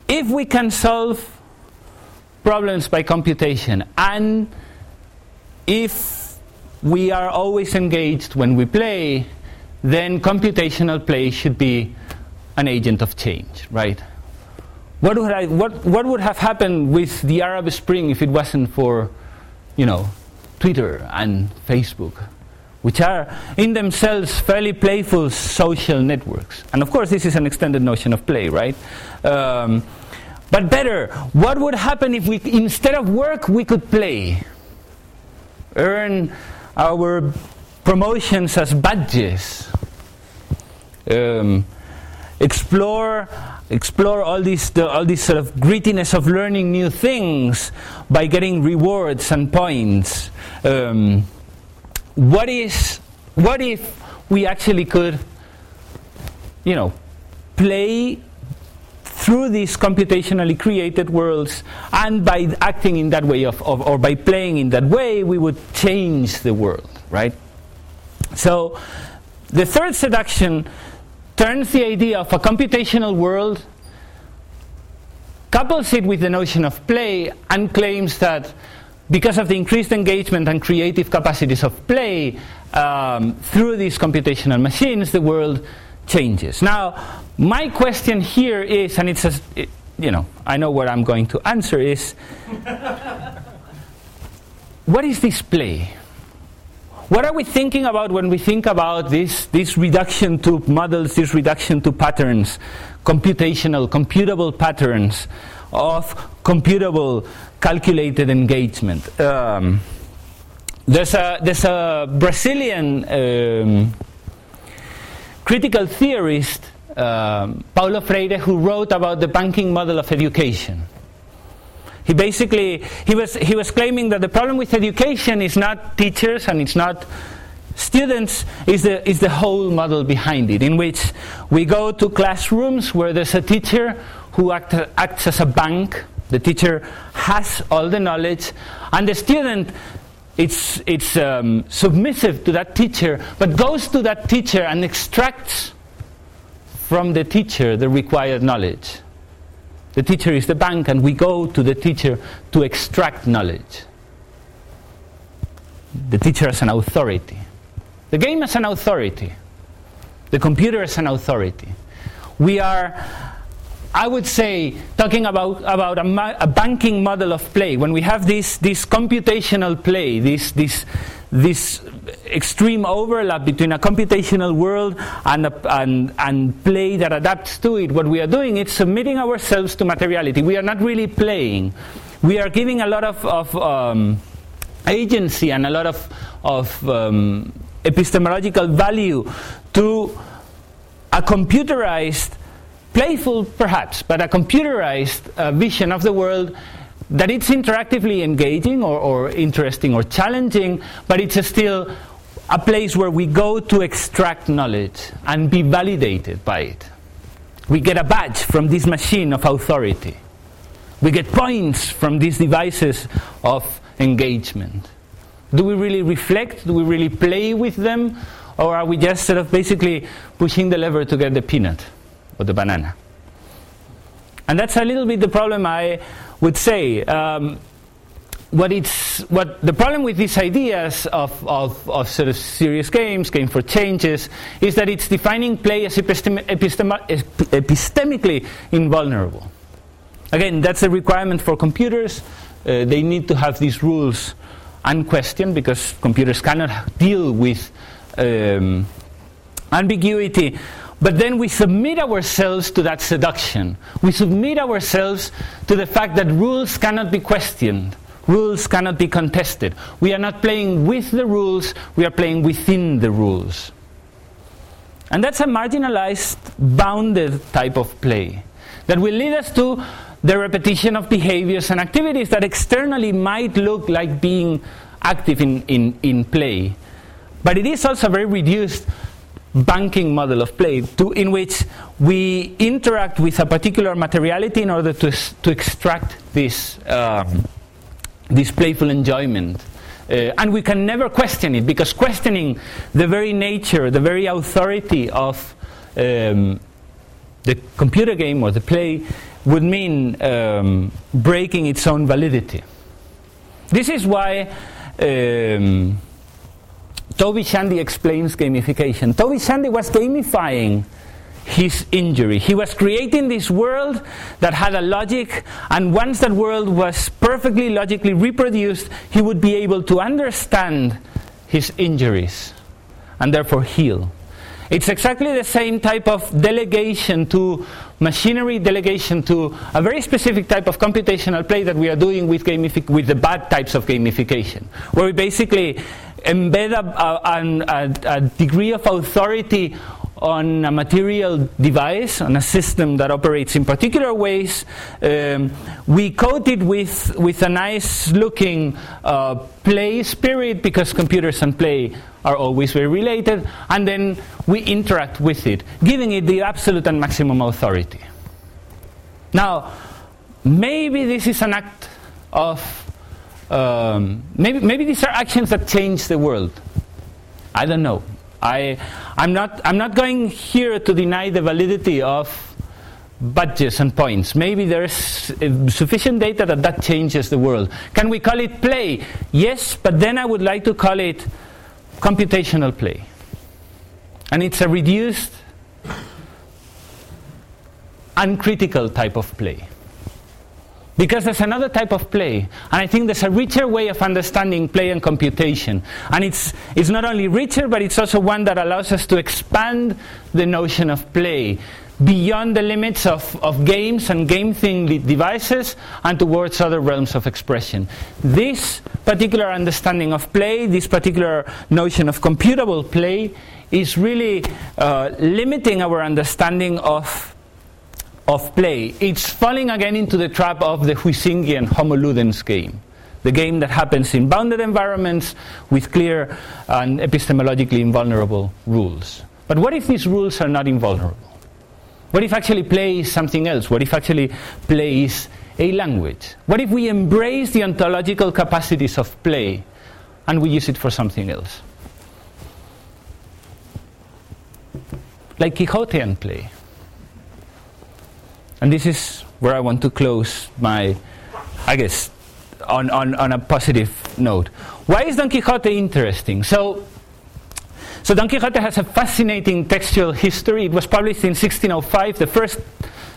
if we can solve problems by computation and if we are always engaged when we play, then computational play should be an agent of change, right? What would, I, what, what would have happened with the Arab Spring if it wasn't for, you know, Twitter and Facebook, which are in themselves fairly playful social networks? And of course, this is an extended notion of play, right? Um, but better, what would happen if we, instead of work, we could play? Earn our promotions as badges. Um, explore explore all these the, all this sort of grittiness of learning new things by getting rewards and points. Um, what is what if we actually could, you know, play through these computationally created worlds, and by acting in that way of, of, or by playing in that way, we would change the world, right? So, the third seduction turns the idea of a computational world, couples it with the notion of play, and claims that because of the increased engagement and creative capacities of play um, through these computational machines, the world changes. Now, my question here is, and it's a, it, you know, I know what I'm going to answer is, what is this play? What are we thinking about when we think about this, this reduction to models, this reduction to patterns, computational, computable patterns of computable, calculated engagement? Um, there's, a, there's a Brazilian um, critical theorist, um, Paulo Freire, who wrote about the banking model of education. He basically he was he was claiming that the problem with education is not teachers and it's not students is the is the whole model behind it in which we go to classrooms where there's a teacher who act, acts as a bank. The teacher has all the knowledge and the student it's it's um, submissive to that teacher but goes to that teacher and extracts from the teacher the required knowledge the teacher is the bank, and we go to the teacher to extract knowledge. The teacher as an authority. The game as an authority. The computer as an authority. We are, I would say, talking about, about a, ma- a banking model of play. When we have this, this computational play, this, this, this extreme overlap between a computational world and, a, and, and play that adapts to it, what we are doing is submitting ourselves to materiality. We are not really playing. We are giving a lot of, of um, agency and a lot of, of um, epistemological value to a computerized, playful perhaps, but a computerized uh, vision of the world that it's interactively engaging or, or interesting or challenging, but it's still a place where we go to extract knowledge and be validated by it. We get a badge from this machine of authority. We get points from these devices of engagement. Do we really reflect? Do we really play with them? Or are we just sort of basically pushing the lever to get the peanut or the banana? And that's a little bit the problem I would say. Um, what it's what the problem with these ideas of, of, of, sort of serious games, game for changes, is that it's defining play as epistem- epistem- epistemically invulnerable. Again, that's a requirement for computers. Uh, they need to have these rules unquestioned because computers cannot deal with um, ambiguity. But then we submit ourselves to that seduction. We submit ourselves to the fact that rules cannot be questioned. Rules cannot be contested. We are not playing with the rules, we are playing within the rules. And that's a marginalized, bounded type of play that will lead us to the repetition of behaviors and activities that externally might look like being active in, in, in play. But it is also very reduced banking model of play to, in which we interact with a particular materiality in order to, to extract this, um, this playful enjoyment. Uh, and we can never question it because questioning the very nature, the very authority of um, the computer game or the play would mean um, breaking its own validity. This is why um, Toby Shandy explains gamification. Toby Shandy was gamifying his injury. He was creating this world that had a logic, and once that world was perfectly logically reproduced, he would be able to understand his injuries and therefore heal. It's exactly the same type of delegation to machinery, delegation to a very specific type of computational play that we are doing with, with the bad types of gamification, where we basically embed a, a, a, degree of authority on a material device, on a system that operates in particular ways. Um, we coat it with, with a nice looking uh, play spirit because computers and play are always very related, and then we interact with it, giving it the absolute and maximum authority. Now, maybe this is an act of um, maybe, maybe these are actions that change the world. I don't know. I, I'm, not, I'm not going here to deny the validity of badges and points. Maybe there's uh, sufficient data that that changes the world. Can we call it play? Yes, but then I would like to call it computational play. And it's a reduced, uncritical type of play. Because there's another type of play, and I think there's a richer way of understanding play and computation. And it's, it's not only richer, but it's also one that allows us to expand the notion of play beyond the limits of, of games and game thing devices and towards other realms of expression. This particular understanding of play, this particular notion of computable play, is really uh, limiting our understanding of of play. It's falling again into the trap of the Huizingian Homo Ludens game, the game that happens in bounded environments with clear and epistemologically invulnerable rules. But what if these rules are not invulnerable? What if actually play is something else? What if actually play is a language? What if we embrace the ontological capacities of play and we use it for something else? Like Quixotean play. And this is where I want to close my, I guess, on, on, on a positive note. Why is Don Quixote interesting? So, so Don Quixote has a fascinating textual history. It was published in 1605, the first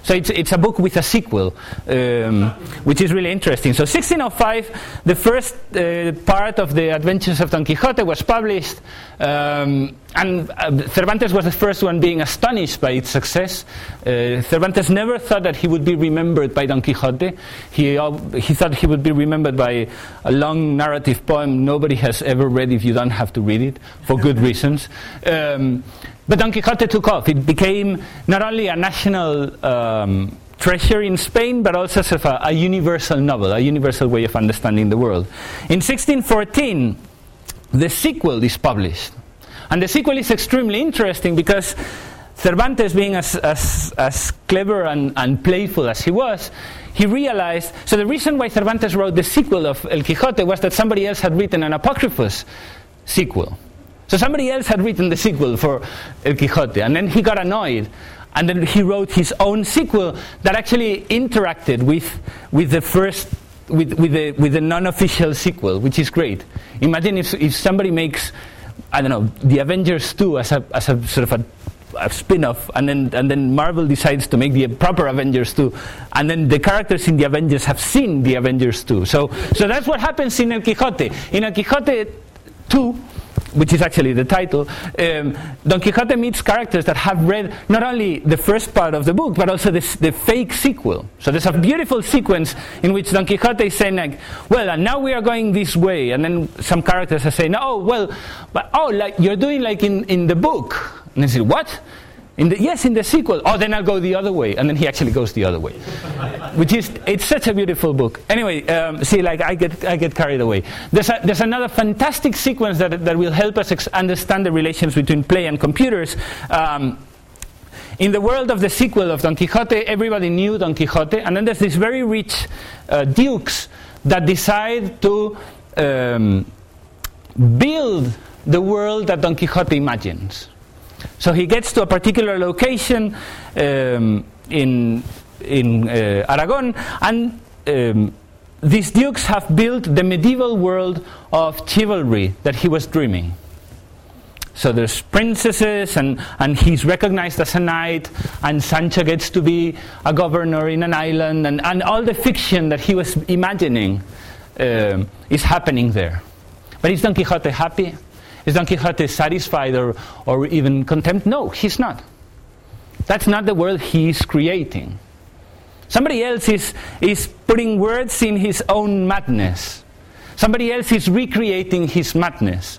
so it's, it's a book with a sequel, um, which is really interesting. So 1605, the first uh, part of the Adventures of Don Quixote was published, um, and uh, Cervantes was the first one being astonished by its success. Uh, Cervantes never thought that he would be remembered by Don Quixote. He, he thought he would be remembered by a long narrative poem nobody has ever read if you don't have to read it, for good reasons. Um, but Don Quixote took off. It became not only a national um, treasure in Spain, but also sort of a, a, universal novel, a universal way of understanding the world. In 1614, the sequel is published. And the sequel is extremely interesting because Cervantes, being as, as, as clever and, and playful as he was, he realized. So, the reason why Cervantes wrote the sequel of El Quixote was that somebody else had written an apocryphous sequel. So somebody else had written the sequel for El Quixote, and then he got annoyed. And then he wrote his own sequel that actually interacted with, with the first, with, with the, with the non official sequel, which is great. Imagine if, if somebody makes, I don't know, The Avengers 2 as a, as a sort of a a spin-off and then and then Marvel decides to make the proper Avengers 2 and then the characters in the Avengers have seen the Avengers 2 so so that's what happens in El Quixote in El Quixote 2 which is actually the title, um, Don Quixote meets characters that have read not only the first part of the book, but also this, the fake sequel. So there's a beautiful sequence in which Don Quixote is saying, like, well, and now we are going this way. And then some characters are saying, oh, well, but, oh, like you're doing like in, in the book. And they say, what? In the, yes, in the sequel. Oh, then I'll go the other way, and then he actually goes the other way, which is it's such a beautiful book. Anyway, um, see, like I get I get carried away. There's a, there's another fantastic sequence that that will help us ex- understand the relations between play and computers. Um, in the world of the sequel of Don Quixote, everybody knew Don Quixote, and then there's these very rich uh, dukes that decide to um, build the world that Don Quixote imagines. So he gets to a particular location um, in, in uh, Aragon, and um, these dukes have built the medieval world of chivalry that he was dreaming. So there's princesses, and, and he's recognized as a knight, and Sancho gets to be a governor in an island, and, and all the fiction that he was imagining um, is happening there. But is Don Quixote happy? Is Don Quixote satisfied or, or even content? No, he's not. That's not the world he's creating. Somebody else is, is putting words in his own madness. Somebody else is recreating his madness,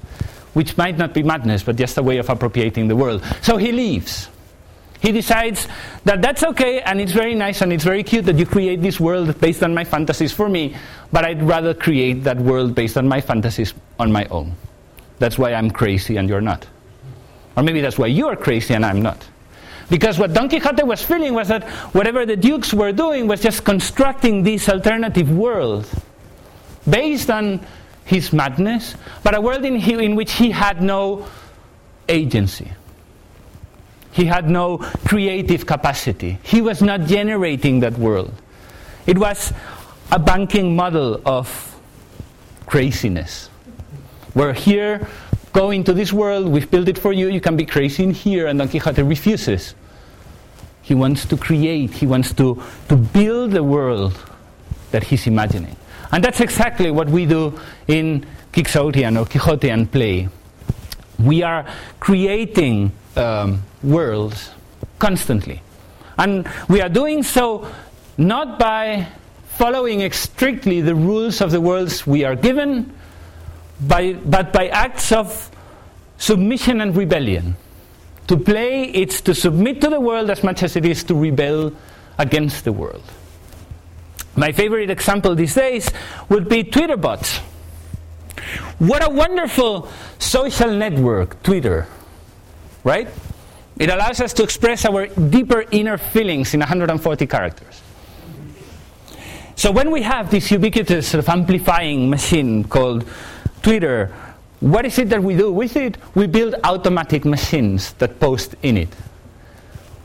which might not be madness, but just a way of appropriating the world. So he leaves. He decides that that's okay and it's very nice and it's very cute that you create this world based on my fantasies for me, but I'd rather create that world based on my fantasies on my own. That's why I'm crazy and you're not. Or maybe that's why you're crazy and I'm not. Because what Don Quixote was feeling was that whatever the dukes were doing was just constructing this alternative world based on his madness, but a world in, he, in which he had no agency. He had no creative capacity. He was not generating that world. It was a banking model of craziness. We're here, go into this world, we've built it for you, you can be crazy in here, and Don Quixote refuses. He wants to create, he wants to, to build the world that he's imagining. And that's exactly what we do in Quixotean or Quixotean play. We are creating um, worlds constantly. And we are doing so not by following strictly the rules of the worlds we are given, by, but by acts of submission and rebellion. To play, it's to submit to the world as much as it is to rebel against the world. My favorite example these days would be Twitter bots. What a wonderful social network, Twitter, right? It allows us to express our deeper inner feelings in 140 characters. So when we have this ubiquitous sort of amplifying machine called Twitter, what is it that we do with it? We build automatic machines that post in it.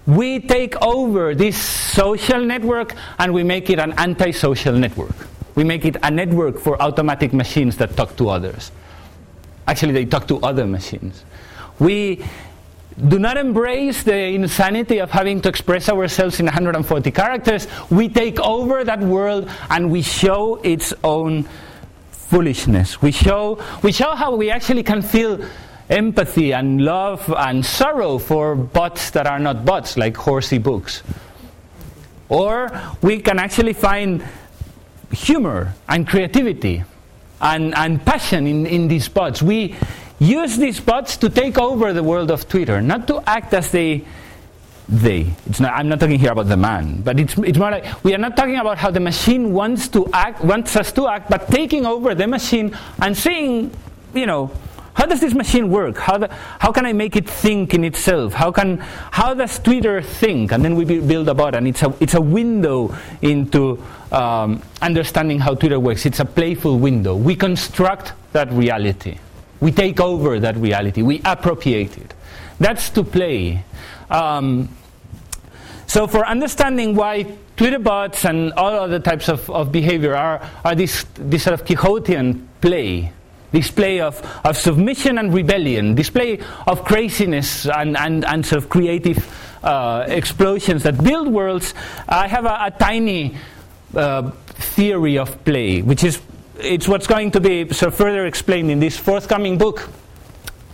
We take over this social network and we make it an anti-social network. We make it a network for automatic machines that talk to others. Actually, they talk to other machines. We do not embrace the insanity of having to express ourselves in 140 characters. We take over that world and we show its own foolishness. We show, we show how we actually can feel empathy and love and sorrow for bots that are not bots, like Horse_ebooks. Or we can actually find humor and creativity and, and passion in, in these bots. We use these bots to take over the world of Twitter, not to act as they they. It's not, I'm not talking here about the man, but it's, it's more like we are not talking about how the machine wants to act, wants us to act, but taking over the machine and seeing, you know, how does this machine work? How, the, how can I make it think in itself? How, can, how does Twitter think? And then we build a bot, and it's a, it's a window into um, understanding how Twitter works. It's a playful window. We construct that reality. We take over that reality. We appropriate it. That's to play. Um, so for understanding why Twitter bots and all other types of, of behavior are, are this, this sort of Quixotean play, display of, of submission and rebellion, display of craziness and, and, and sort of creative uh, explosions that build worlds, I have a, a tiny uh, theory of play, which is it's what's going to be sort of further explained in this forthcoming book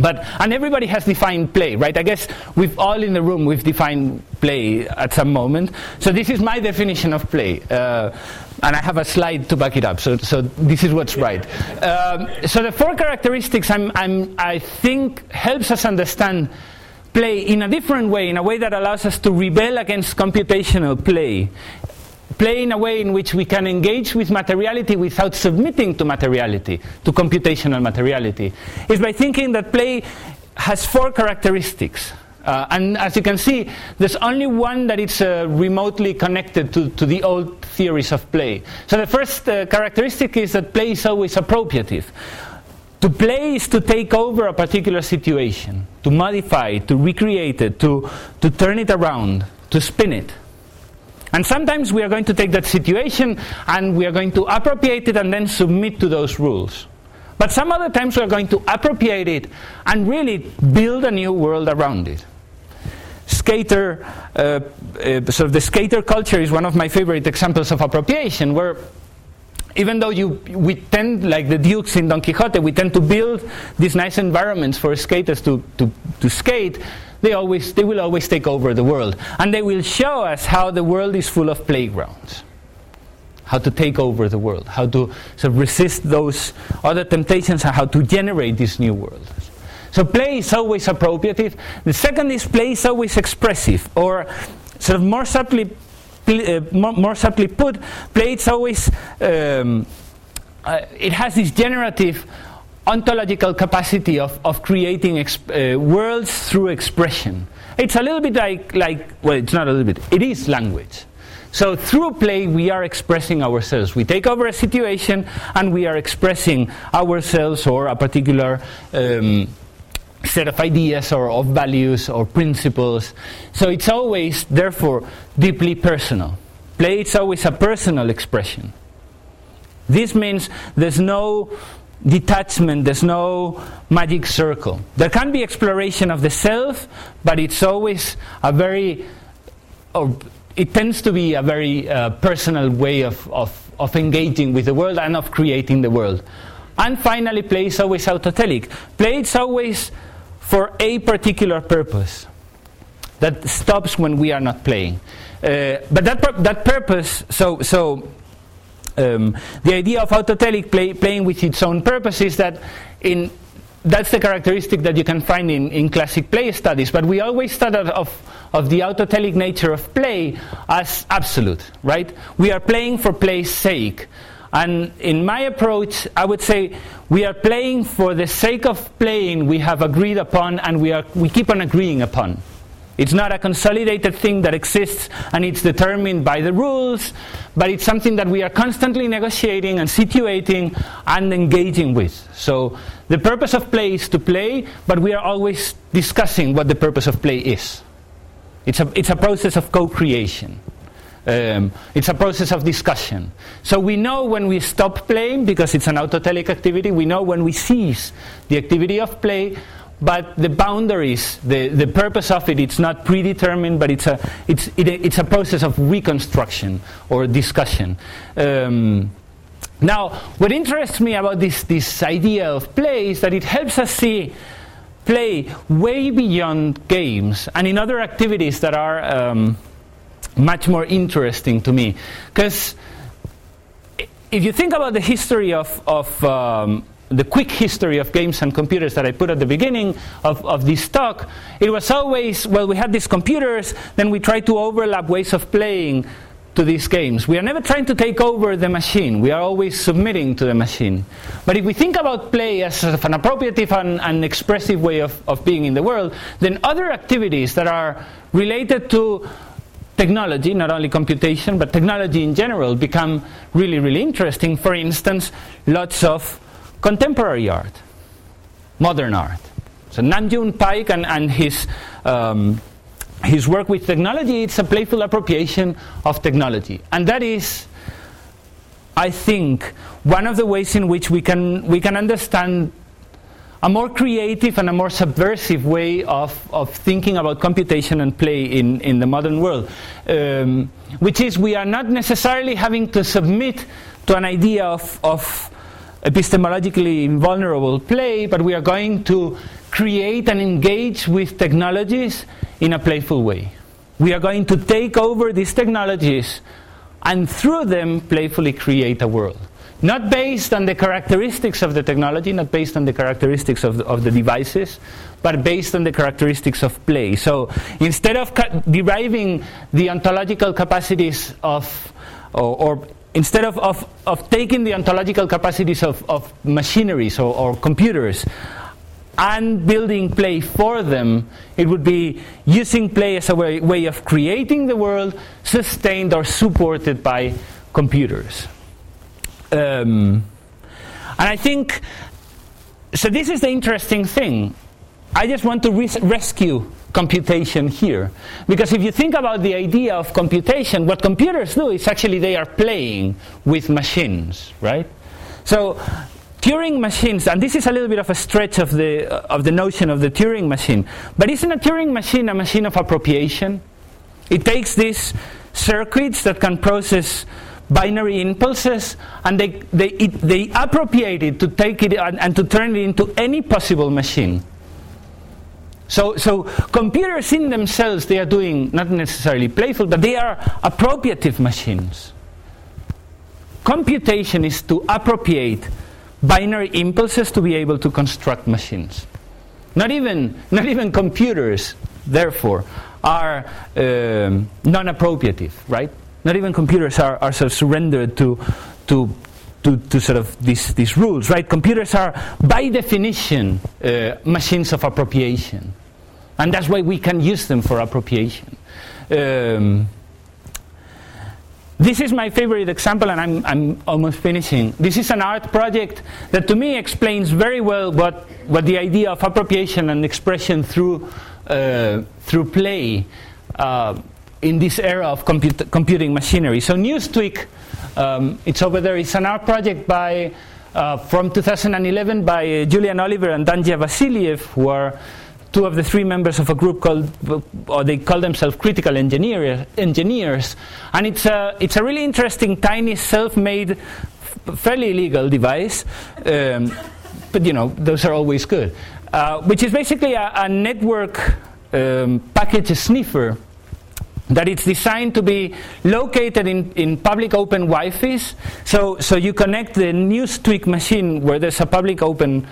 But, and everybody has defined play, right? I guess we've all in the room, we've defined play at some moment. So this is my definition of play. Uh, and I have a slide to back it up. So, so this is what's right. Um, so the four characteristics I'm, I'm, I think helps us understand play in a different way, in a way that allows us to rebel against computational play play in a way in which we can engage with materiality without submitting to materiality, to computational materiality, is by thinking that play has four characteristics. Uh, and as you can see, there's only one that is uh, remotely connected to, to, the old theories of play. So the first uh, characteristic is that play is always appropriative. To play is to take over a particular situation, to modify it, to recreate it, to, to turn it around, to spin it. And sometimes we are going to take that situation and we are going to appropriate it and then submit to those rules. But some other times we are going to appropriate it and really build a new world around it. Skater, uh, uh, so the skater culture is one of my favorite examples of appropriation, where even though you, we tend, like the dukes in Don Quixote, we tend to build these nice environments for skaters to, to, to skate, they, always, they will always take over the world. And they will show us how the world is full of playgrounds. How to take over the world, how to sort of resist those other temptations, and how to generate this new world. So play is always appropriative. The second is play is always expressive, or sort of more subtly, uh, more, subtly put, play is always um, uh, it has this generative ontological capacity of, of creating exp- uh, worlds through expression. It's a little bit like, like, well, it's not a little bit, it is language. So through play, we are expressing ourselves. We take over a situation and we are expressing ourselves or a particular um, set of ideas or of values or principles. So it's always, therefore, deeply personal. Play is always a personal expression. This means there's no detachment, there's no magic circle. There can be exploration of the self, but it's always a very, or it tends to be a very uh, personal way of, of, of engaging with the world and of creating the world. And finally, play is always autotelic. Play is always for a particular purpose that stops when we are not playing. Uh, but that, pur- that purpose, so, so um, the idea of autotelic play, playing with its own purpose is that in that's the characteristic that you can find in, in classic play studies, but we always thought of, of the autotelic nature of play as absolute, right? We are playing for play's sake. And in my approach, I would say we are playing for the sake of playing we have agreed upon and we, are, we keep on agreeing upon. It's not a consolidated thing that exists and it's determined by the rules, but it's something that we are constantly negotiating and situating and engaging with. So the purpose of play is to play, but we are always discussing what the purpose of play is. It's a, it's a process of co creation. Um, it's a process of discussion. So we know when we stop playing because it's an autotelic activity, we know when we cease the activity of play, but the boundaries, the, the purpose of it, it's not predetermined, but it's a, it's, it, it's a process of reconstruction or discussion. Um, now, what interests me about this, this idea of play is that it helps us see play way beyond games and in other activities that are um, much more interesting to me. Because if you think about the history of, of um, the quick history of games and computers that I put at the beginning of, of this talk, it was always, well, we had these computers, then we tried to overlap ways of playing to these games. We are never trying to take over the machine, we are always submitting to the machine. But if we think about play as an appropriative and, and expressive way of, of being in the world, then other activities that are related to technology, not only computation, but technology in general, become really, really interesting. For instance, lots of contemporary art, modern art. So Nam June Paik and, and his, um, his work with technology, it's a playful appropriation of technology. And that is, I think, one of the ways in which we can, we can understand a more creative and a more subversive way of, of thinking about computation and play in, in the modern world, um, which is we are not necessarily having to submit to an idea of, of epistemologically invulnerable play, but we are going to create and engage with technologies in a playful way. We are going to take over these technologies and through them playfully create a world. Not based on the characteristics of the technology, not based on the characteristics of the, of the devices, but based on the characteristics of play. So instead of ca- deriving the ontological capacities of, or, or instead of, of, of, taking the ontological capacities of, of machineries or, or computers and building play for them, it would be using play as a way, way of creating the world sustained or supported by computers. Um, and I think, so this is the interesting thing. I just want to res- rescue computation here. Because if you think about the idea of computation, what computers do is actually they are playing with machines, right? So Turing machines, and this is a little bit of a stretch of the, uh, of the notion of the Turing machine, but isn't a Turing machine a machine of appropriation? It takes these circuits that can process binary impulses and they, they, it, they appropriate it to take it and, and to turn it into any possible machine. So, so computers in themselves, they are doing not necessarily playful, but they are appropriative machines. Computation is to appropriate binary impulses to be able to construct machines. Not even, not even computers, therefore, are um, non-appropriative, right? Not even computers are, are sort of surrendered to, to, to, to sort of these, these rules, right? Computers are, by definition, uh, machines of appropriation. And that's why we can use them for appropriation. Um, this is my favorite example, and I'm, I'm almost finishing. This is an art project that to me explains very well what, what the idea of appropriation and expression through, uh, through play uh, in this era of comput- computing machinery. So, Newstweak, um, it's over there, it's an art project by, uh, from 2011 by Julian Oliver and Danja Vasiliev, who are two of the three members of a group called, or they call themselves critical engineer, engineers. And it's a, it's a really interesting, tiny, self made, fairly illegal device. Um, but you know, those are always good. Uh, which is basically a, a network um, package sniffer that it's designed to be located in, in public open Wi-Fi's. So, so you connect the Newstweak machine where there's a public open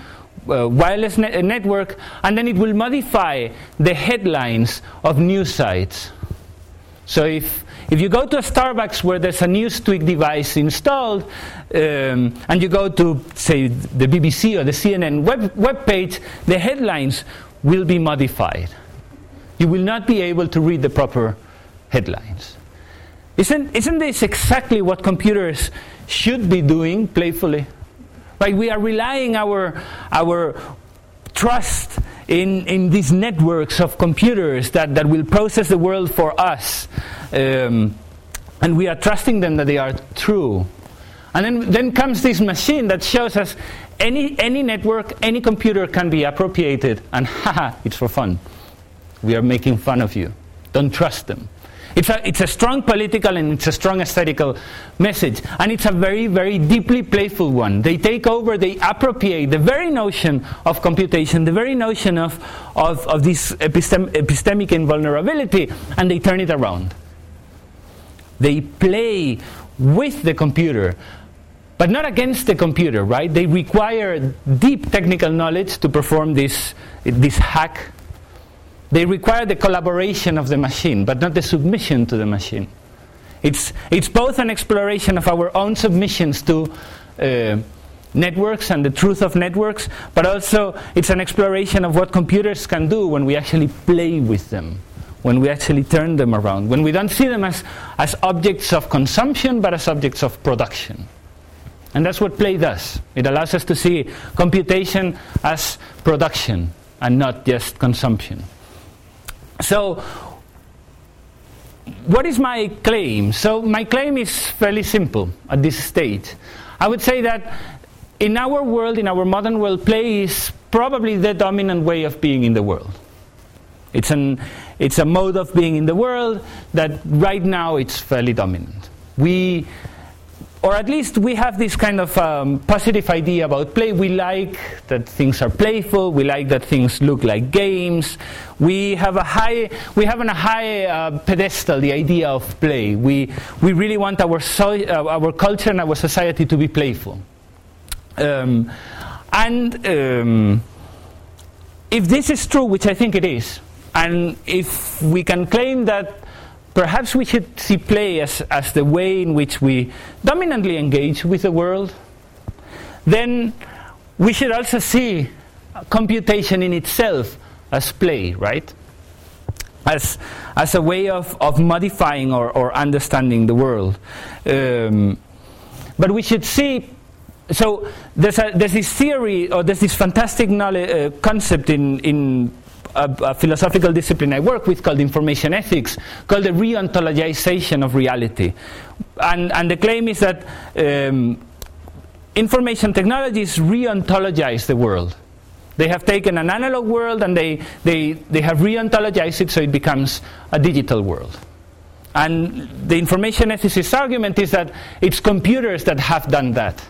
uh, wireless ne- network, and then it will modify the headlines of news sites. So if if you go to a Starbucks where there's a Newstweak device installed, um, and you go to say the BBC or the CNN web web page, the headlines will be modified. You will not be able to read the proper headlines. Isn't, isn't this exactly what computers should be doing playfully? Right? We are relying our, our trust in, in these networks of computers that, that will process the world for us. Um, and we are trusting them that they are true. And then, then comes this machine that shows us any, any network, any computer can be appropriated, and haha, it's for fun. We are making fun of you. Don't trust them. It's a, it's a strong political and it's a strong aesthetical message. And it's a very, very deeply playful one. They take over, they appropriate the very notion of computation, the very notion of, of, of this epistem- epistemic invulnerability, and they turn it around. They play with the computer, but not against the computer, right? They require deep technical knowledge to perform this, this hack they require the collaboration of the machine, but not the submission to the machine. It's, it's both an exploration of our own submissions to uh, networks and the truth of networks, but also it's an exploration of what computers can do when we actually play with them, when we actually turn them around, when we don't see them as, as objects of consumption, but as objects of production. And that's what play does. It allows us to see computation as production and not just consumption. So, what is my claim? So, my claim is fairly simple at this stage. I would say that in our world, in our modern world, play is probably the dominant way of being in the world. It's, an, it's a mode of being in the world that right now it's fairly dominant. We, or at least we have this kind of um, positive idea about play. We like that things are playful. We like that things look like games. We have a high, we have on a high uh, pedestal the idea of play. We we really want our so, uh, our culture and our society to be playful. Um, and um, if this is true, which I think it is, and if we can claim that perhaps we should see play as, as the way in which we dominantly engage with the world, then we should also see computation in itself as play, right? As, as a way of, of modifying or, or understanding the world. Um, but we should see so there's, a, there's this theory or there's this fantastic knowledge, uh, concept in, in a, a, philosophical discipline I work with called information ethics, called the re-ontologization of reality. And, and the claim is that um, information technologies re-ontologize the world. They have taken an analog world and they, they, they have re-ontologized it so it becomes a digital world. And the information ethicist argument is that it's computers that have done that.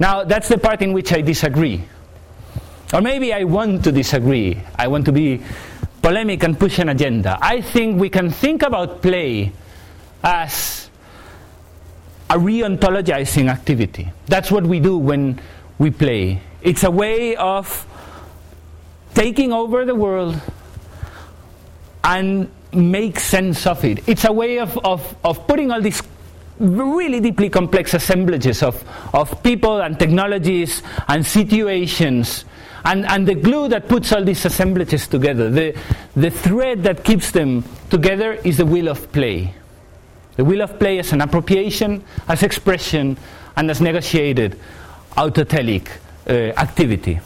Now, that's the part in which I disagree. Or maybe I want to disagree. I want to be polemic and push an agenda. I think we can think about play as a re-ontologizing activity. That's what we do when we play. It's a way of taking over the world and make sense of it. It's a way of, of, of putting all these really deeply complex assemblages of, of people and technologies and situations and, and the glue that puts all these assemblages together, the, the thread that keeps them together is the will of play. The will of play as an appropriation, as expression, and as negotiated autotelic uh, activity.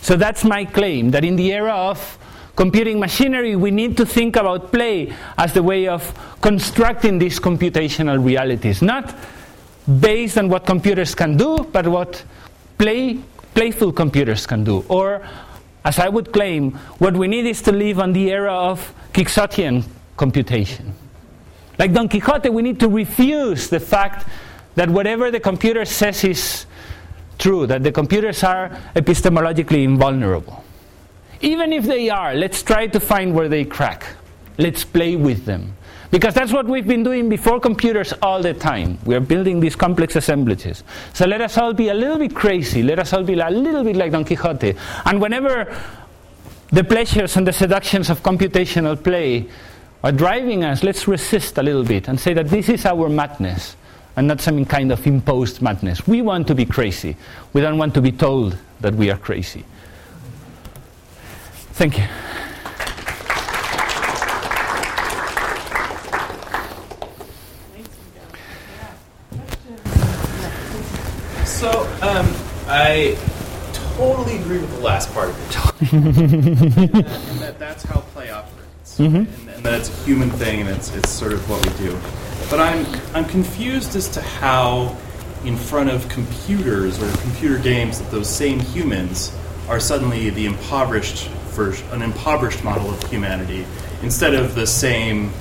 So that's my claim that in the era of computing machinery, we need to think about play as the way of constructing these computational realities, not based on what computers can do, but what play playful computers can do. Or, as I would claim, what we need is to live on the era of Quixotean computation. Like Don Quixote, we need to refuse the fact that whatever the computer says is true, that the computers are epistemologically invulnerable. Even if they are, let's try to find where they crack. Let's play with them. Because that's what we've been doing before computers all the time. We are building these complex assemblages. So let us all be a little bit crazy. Let us all be a little bit like Don Quixote. And whenever the pleasures and the seductions of computational play are driving us, let's resist a little bit and say that this is our madness and not some kind of imposed madness. We want to be crazy. We don't want to be told that we are crazy. Thank you. So, um, I totally agree with the last part of it. and, that, and that that's how play operates. Mm-hmm. And, and that it's a human thing and it's, it's sort of what we do. But I'm, I'm confused as to how, in front of computers or computer games, that those same humans are suddenly the impoverished version, an impoverished model of humanity, instead of the same,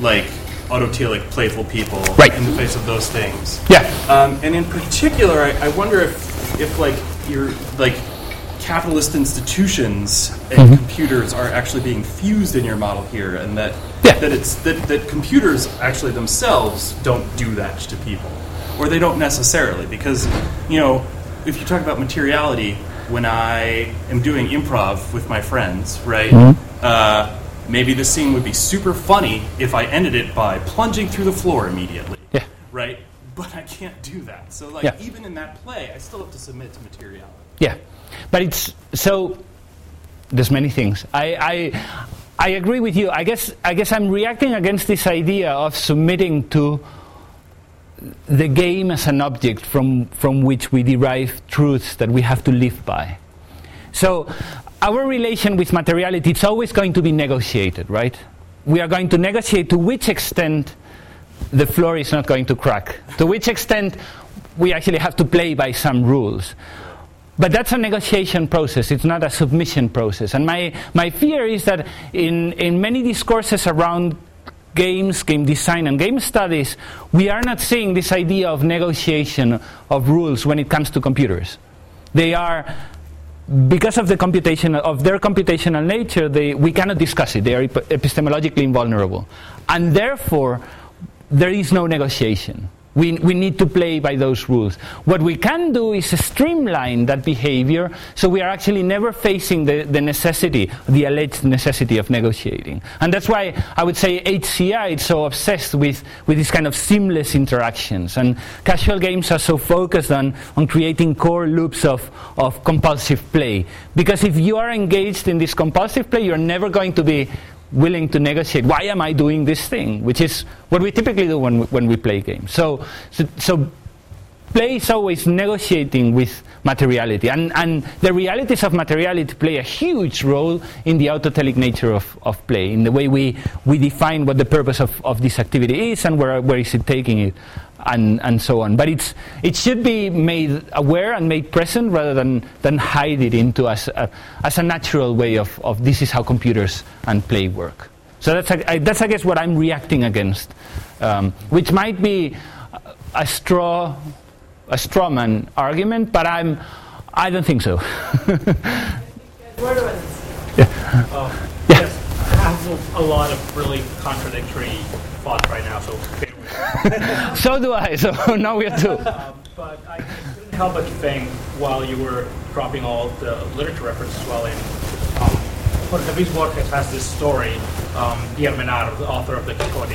like, autotelic, playful people Right. in the face of those things. Yeah. Um, and in particular, I, I wonder if, if like your like capitalist institutions and Mm-hmm. computers are actually being fused in your model here, and that Yeah. that it's that, that computers actually themselves don't do that to people, or they don't necessarily because you know if you talk about materiality, when I am doing improv with my friends, right? Mm-hmm. Uh, maybe the scene would be super funny if I ended it by plunging through the floor immediately Yeah. right? But I can't do that. So, like, Yeah. even in that play, I still have to submit to materiality. Yeah, but it's so. There's many things. I, I, I agree with you. I guess I guess I'm reacting against this idea of submitting to the game as an object from from which we derive truths that we have to live by. So our relation with materiality it's always going to be negotiated, right? We are going to negotiate to which extent the floor is not going to crack. To which extent we actually have to play by some rules. But that's a negotiation process, it's not a submission process. And my, my fear is that in, in many discourses around games, game design, and game studies, we are not seeing this idea of negotiation of rules when it comes to computers. They are because of the computation of their computational nature, they, we cannot discuss it. They are epistemologically invulnerable, and therefore there is no negotiation. We, we need to play by those rules. What we can do is streamline that behavior so we are actually never facing the, the necessity, the alleged necessity of negotiating. And that's why I would say HCI is so obsessed with, with these kind of seamless interactions. And casual games are so focused on, on creating core loops of, of compulsive play. Because if you are engaged in this compulsive play, you're never going to be willing to negotiate. Why am I doing this thing? Which is what we typically do when we, when we play games. So, so, so play is always negotiating with materiality. And, and the realities of materiality play a huge role in the autotelic nature of, of play, in the way we, we define what the purpose of, of this activity is and where, where is it taking it and, and so on. But it's, it should be made aware and made present rather than, than hide it into as a, as a natural way of, of this is how computers and play work. So that's, I, that's I guess, what I'm reacting against, um, which might be a straw, a straw man argument, but I'm, I don't think so. yeah. Um, yes, I have a lot of really contradictory thoughts right now, so so do I. So now we are two. Uh, but I couldn't help but think while you were dropping all the literature references while in. Um, Jorge Luis Borges has this story, um, Menard, the author of the Quixote,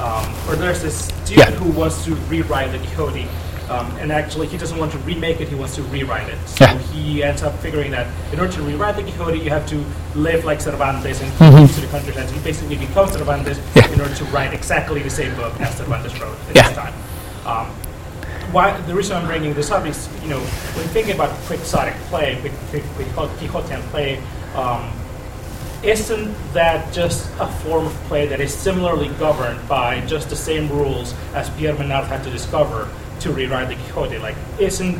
um, where there's this dude yeah. who wants to rewrite the Quixote um, and actually, he doesn't want to remake it, he wants to rewrite it. So yeah. he ends up figuring that in order to rewrite the Quixote, you have to live like Cervantes and mm-hmm. to the countryside. So he basically becomes Cervantes yeah. in order to write exactly the same book as Cervantes wrote at yeah. this time. Um, why, the reason I'm bringing this up is, you know, when thinking about quixotic play, Quixotean play, um, isn't that just a form of play that is similarly governed by just the same rules as Pierre Menard had to discover to rewrite the Quixote. Like, isn't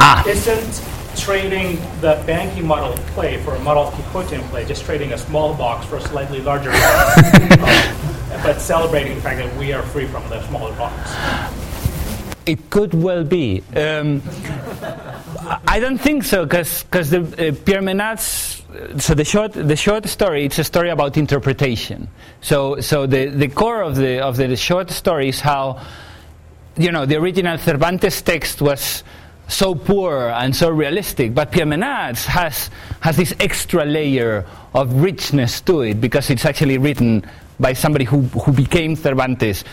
ah. isn't trading the banking model of play for a model of Quixotean play just trading a small box for a slightly larger box, um, but celebrating the fact that we are free from the smaller box? It could well be. Um, I don't think so, because the uh, Pierre Menard's so the short the short story it's a story about interpretation. So so the, the core of the of the short story is how you know, the original Cervantes text was so poor and so realistic, but Pierre Menard's has, has this extra layer of richness to it because it's actually written by somebody who, who became Cervantes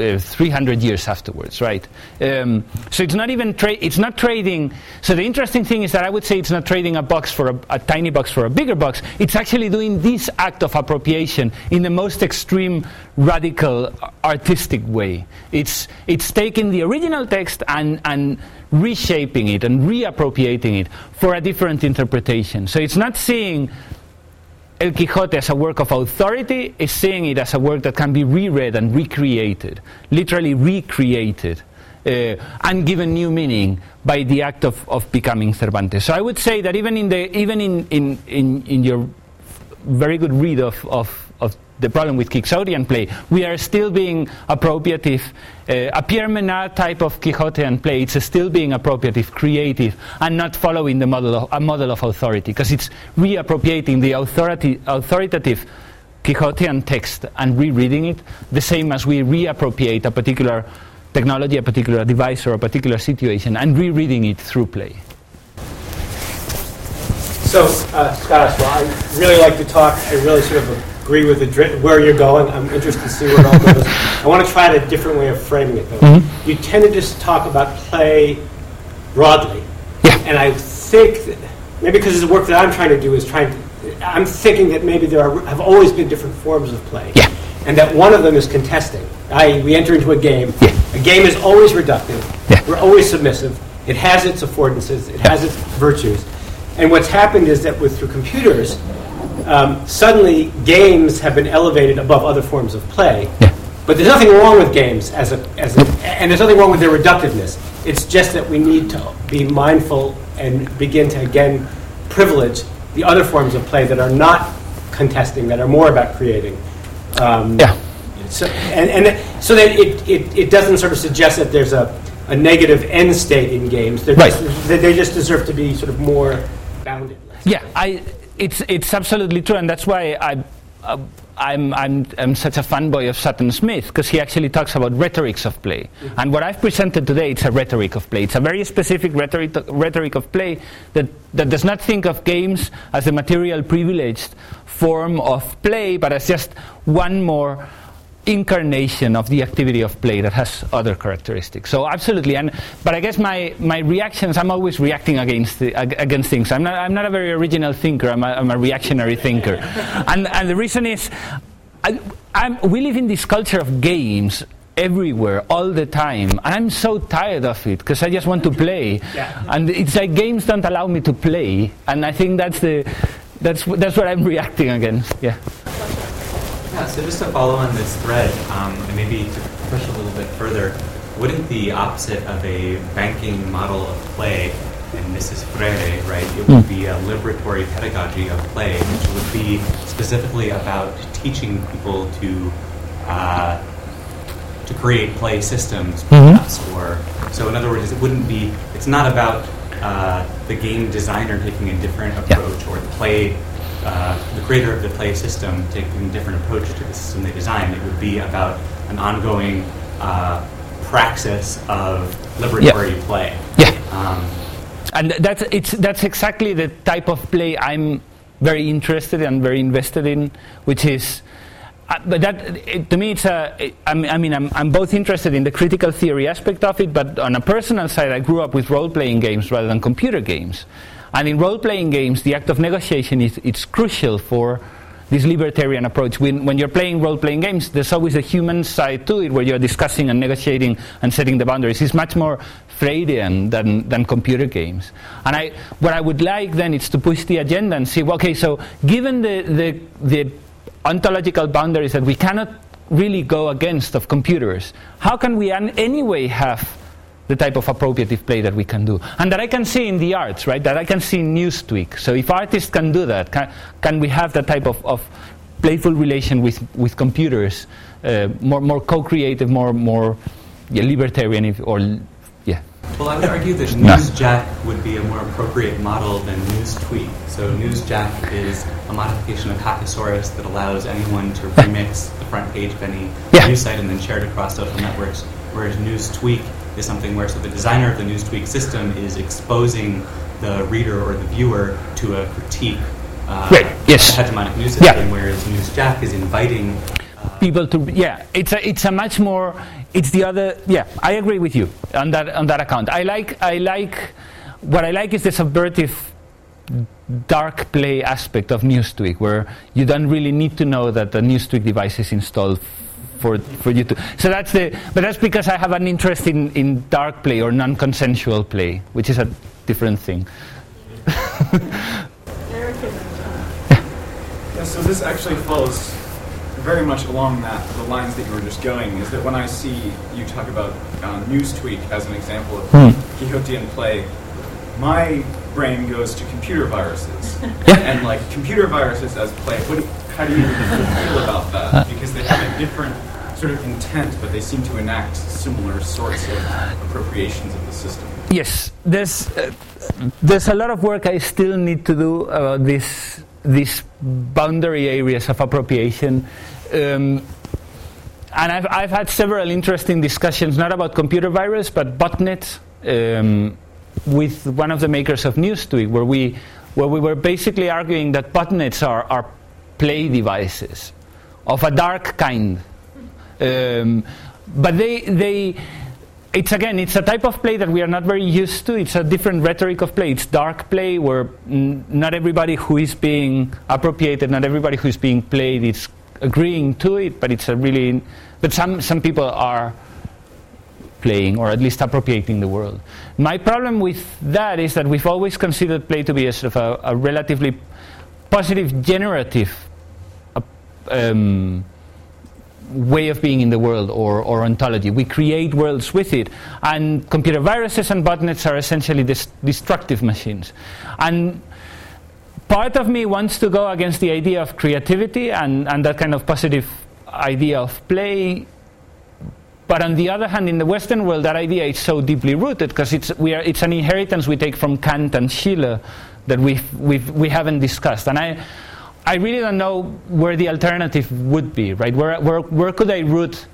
uh, 300 years afterwards, right? Um, so it's not even tra- it's not trading. So the interesting thing is that I would say it's not trading a box for a, a, tiny box for a bigger box. It's actually doing this act of appropriation in the most extreme, radical, artistic way. It's it's taking the original text and and reshaping it and reappropriating it for a different interpretation. So it's not seeing El Quixote as a work of authority is seeing it as a work that can be reread and recreated, literally recreated. Uh, and given new meaning by the act of, of becoming Cervantes. So I would say that even in the even in, in, in, in your very good read of of the problem with Quixotean play. We are still being appropriative. Uh, a Pierre Menard type of Quixotean play, it's still being appropriative, creative, and not following the model of, a model of authority, because it's reappropriating the authority, authoritative Quixotean text and rereading it, the same as we reappropriate a particular technology, a particular device, or a particular situation, and rereading it through play. So, uh, Scott, well, I really like to talk. I really sort of agree with the, where you're going. I'm interested to see where it all goes. I want to try a different way of framing it, though. Mm-hmm. You tend to just talk about play broadly. Yeah. And I think that maybe because the work that I'm trying to do is trying to, I'm thinking that maybe there are, have always been different forms of play. Yeah. And that one of them is contesting. I, we enter into a game. Yeah. A game is always reductive. Yeah. We're always submissive. It has its affordances. It has its virtues. And what's happened is that with through computers, um, suddenly games have been elevated above other forms of play. Yeah. But there's nothing wrong with games as a, as a, and there's nothing wrong with their reductiveness. It's just that we need to be mindful and begin to again privilege the other forms of play that are not contesting, that are more about creating. Um, Yeah. So, and, and so that it, it, it doesn't sort of suggest that there's a, a negative end state in games. They're Right. just, they, they just deserve to be sort of more bounded. Yeah, I, it's, it's absolutely true, and that's why I, uh, I'm, I'm, I'm such a fanboy of Sutton Smith, because he actually talks about rhetorics of play. And what I've presented today, it's a rhetoric of play. It's a very specific rhetoric, rhetoric of play that, that does not think of games as a material privileged form of play, but as just one more incarnation of the activity of play that has other characteristics. So absolutely, and but I guess my, my reactions, I'm always reacting against the, against things. I'm not I'm not a very original thinker. I'm a, I'm a reactionary thinker, and and the reason is, I, I'm, we live in this culture of games everywhere all the time and i'm so tired of it because i just want to play Yeah. and it's like games don't allow me to play and i think that's the that's that's what i'm reacting against yeah Yeah, so just to follow on this thread, um, and maybe to push a little bit further, wouldn't the opposite of a banking model of play, and this is Freire, right, it would be a liberatory pedagogy of play, which would be specifically about teaching people to uh, to create play systems, perhaps, or so. In other words, it wouldn't be. It's not about uh, the game designer taking a different approach, or the play, uh, the creator of the play system taking a different approach to the system they designed. It would be about an ongoing uh, praxis of liberatory play. Yeah. Um, and that's it's that's exactly the type of play I'm very interested and very invested in, which is. Uh, but that it, to me, it's a. It, I mean, I mean I'm, I'm both interested in the critical theory aspect of it, but on a personal side, I grew up with role-playing games rather than computer games, and in role-playing games, the act of negotiation is it's crucial for this libertarian approach. When, when you're playing role-playing games, there's always a human side to it, where you're discussing and negotiating and setting the boundaries. It's much more Freudian than, than computer games. And I, what I would like then is to push the agenda and see, well, okay, so given the, the, the ontological boundaries that we cannot really go against of computers, how can we an- anyway have the type of appropriative play that we can do? And that I can see in the arts, right? That I can see in Newstweek. So if artists can do that, can, can we have that type of, of playful relation with, with computers, uh, more, more co-creative, more, more yeah, libertarian, if, or yeah. Well, I would argue that No. Newsjack would be a more appropriate model than Newstweek. So Newsjack is a modification of Hackasaurus that allows anyone to remix the front page of any Yeah. news site and then share it across social networks. Whereas Newstweek is something where so the designer of the Newstweek system is exposing the reader or the viewer to a critique uh, Right, yes. the hegemonic news system, Yeah. whereas Newsjack is inviting people to yeah it's a it's a much more it's the other yeah i agree with you on that on that account i like i like what i like is the subvertive dark play aspect of Newstweek where you don't really need to know that the Newstweek device is installed for, for you to so that's the but that's because i have an interest in, in dark play or non-consensual play which is a different thing Yeah, so this actually follows very much along that the lines that you were just going. Is that when I see you talk about uh, Newstweek as an example of Quixotean play, my brain goes to computer viruses and like computer viruses as play. What, do how do you feel about that? Because they have a different sort of intent, but they seem to enact similar sorts of appropriations of the system. Yes, there's uh, there's a lot of work I still need to do about this these boundary areas of appropriation. Um, and I've, I've had several interesting discussions, not about computer virus, but botnets, um, with one of the makers of Newstweek, where we, where we were basically arguing that botnets are, are play devices of a dark kind. Um, but they, they, it's again, it's a type of play that we are not very used to. It's a different rhetoric of play. It's dark play where mm, not everybody who is being appropriated, not everybody who is being played is agreeing to it, but it's a really, but some, some people are playing or at least appropriating the world. My problem with that is that we've always considered play to be a sort of a, a relatively positive, generative uh, um, way of being in the world or, or ontology. We create worlds with it. And computer viruses and botnets are essentially dis- destructive machines. And part of me wants to go against the idea of creativity and, and that kind of positive idea of play. But on the other hand, in the Western world, that idea is so deeply rooted because it's, it's an inheritance we take from Kant and Schiller that we've, we've, we haven't discussed. And I, I really don't know where the alternative would be, right? Where, where, where could I root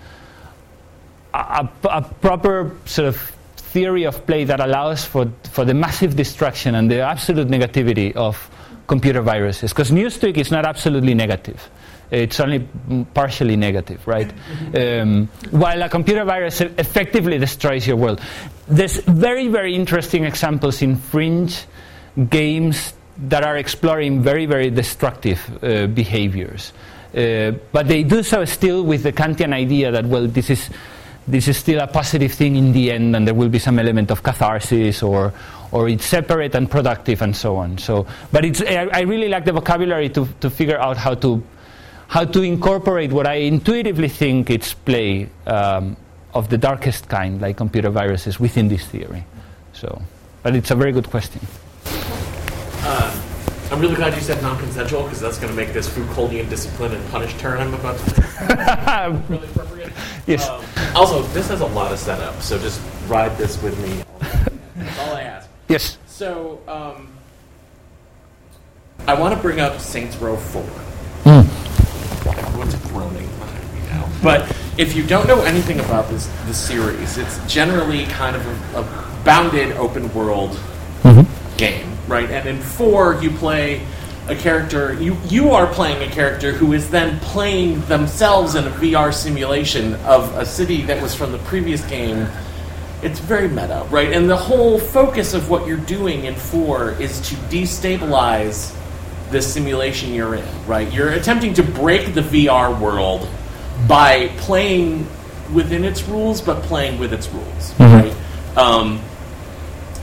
a, a, proper sort of theory of play that allows for, for the massive destruction and the absolute negativity of computer viruses? Because Newstweek is not absolutely negative it's only partially negative, right? Um, while a computer virus effectively destroys your world. There's very, very interesting examples in fringe games that are exploring very, very destructive uh, behaviors. Uh, but they do so still with the Kantian idea that, well, this is, this is still a positive thing in the end, and there will be some element of catharsis, or, or it's separate and productive, and so on. So, but it's, I, I really like the vocabulary to, to figure out how to how to incorporate what I intuitively think it's play um, of the darkest kind, like computer viruses, within this theory. So, but it's a very good question. Uh, I'm really glad you said non-consensual because that's going to make this Foucauldian discipline and punish turn I'm about to really appropriate. Yes. Um, also, this has a lot of setup, so just ride this with me. That's all I ask. Yes. So, um, I want to bring up Saints Row 4. Mm everyone's groaning behind me now. But if you don't know anything about this this series, it's generally kind of a, a bounded open world mm-hmm. game, right? And in four, you play a character. You you are playing a character who is then playing themselves in a VR simulation of a city that was from the previous game. It's very meta, right? And the whole focus of what you're doing in four is to destabilize this simulation you're in, right? You're attempting to break the VR world by playing within its rules, but playing with its rules, mm-hmm. right? Um,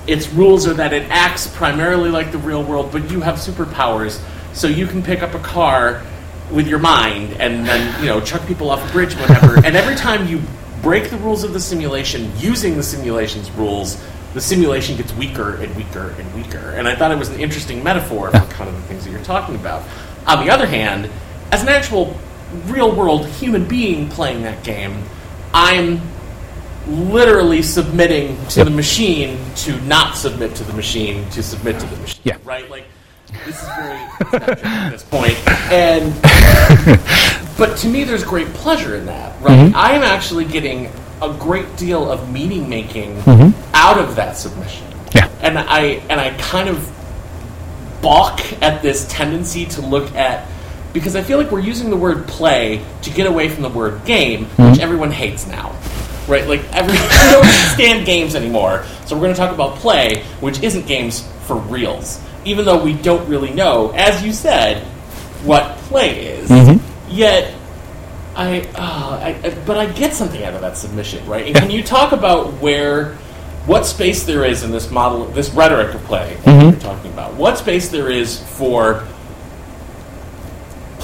its rules are that it acts primarily like the real world, but you have superpowers, so you can pick up a car with your mind and then you know chuck people off a bridge, whatever. and every time you break the rules of the simulation using the simulation's rules, the simulation gets weaker and weaker and weaker. And I thought it was an interesting metaphor for kind of the things that you're talking about. On the other hand, as an actual real world human being playing that game, I'm literally submitting to yep. the machine to not submit to the machine to submit to the machine. Yeah. Right? Like this is very at this point. And but to me there's great pleasure in that, right? Mm-hmm. I am actually getting a great deal of meaning making mm-hmm. out of that submission. Yeah. And I and I kind of balk at this tendency to look at because I feel like we're using the word play to get away from the word game, mm-hmm. which everyone hates now. Right? Like everyone don't stand games anymore. So we're going to talk about play, which isn't games for reals. Even though we don't really know, as you said, what play is. Mm-hmm. Yet I, uh, I, I, but I get something out of that submission, right? And can you talk about where, what space there is in this model, this rhetoric of play mm-hmm. you're talking about? What space there is for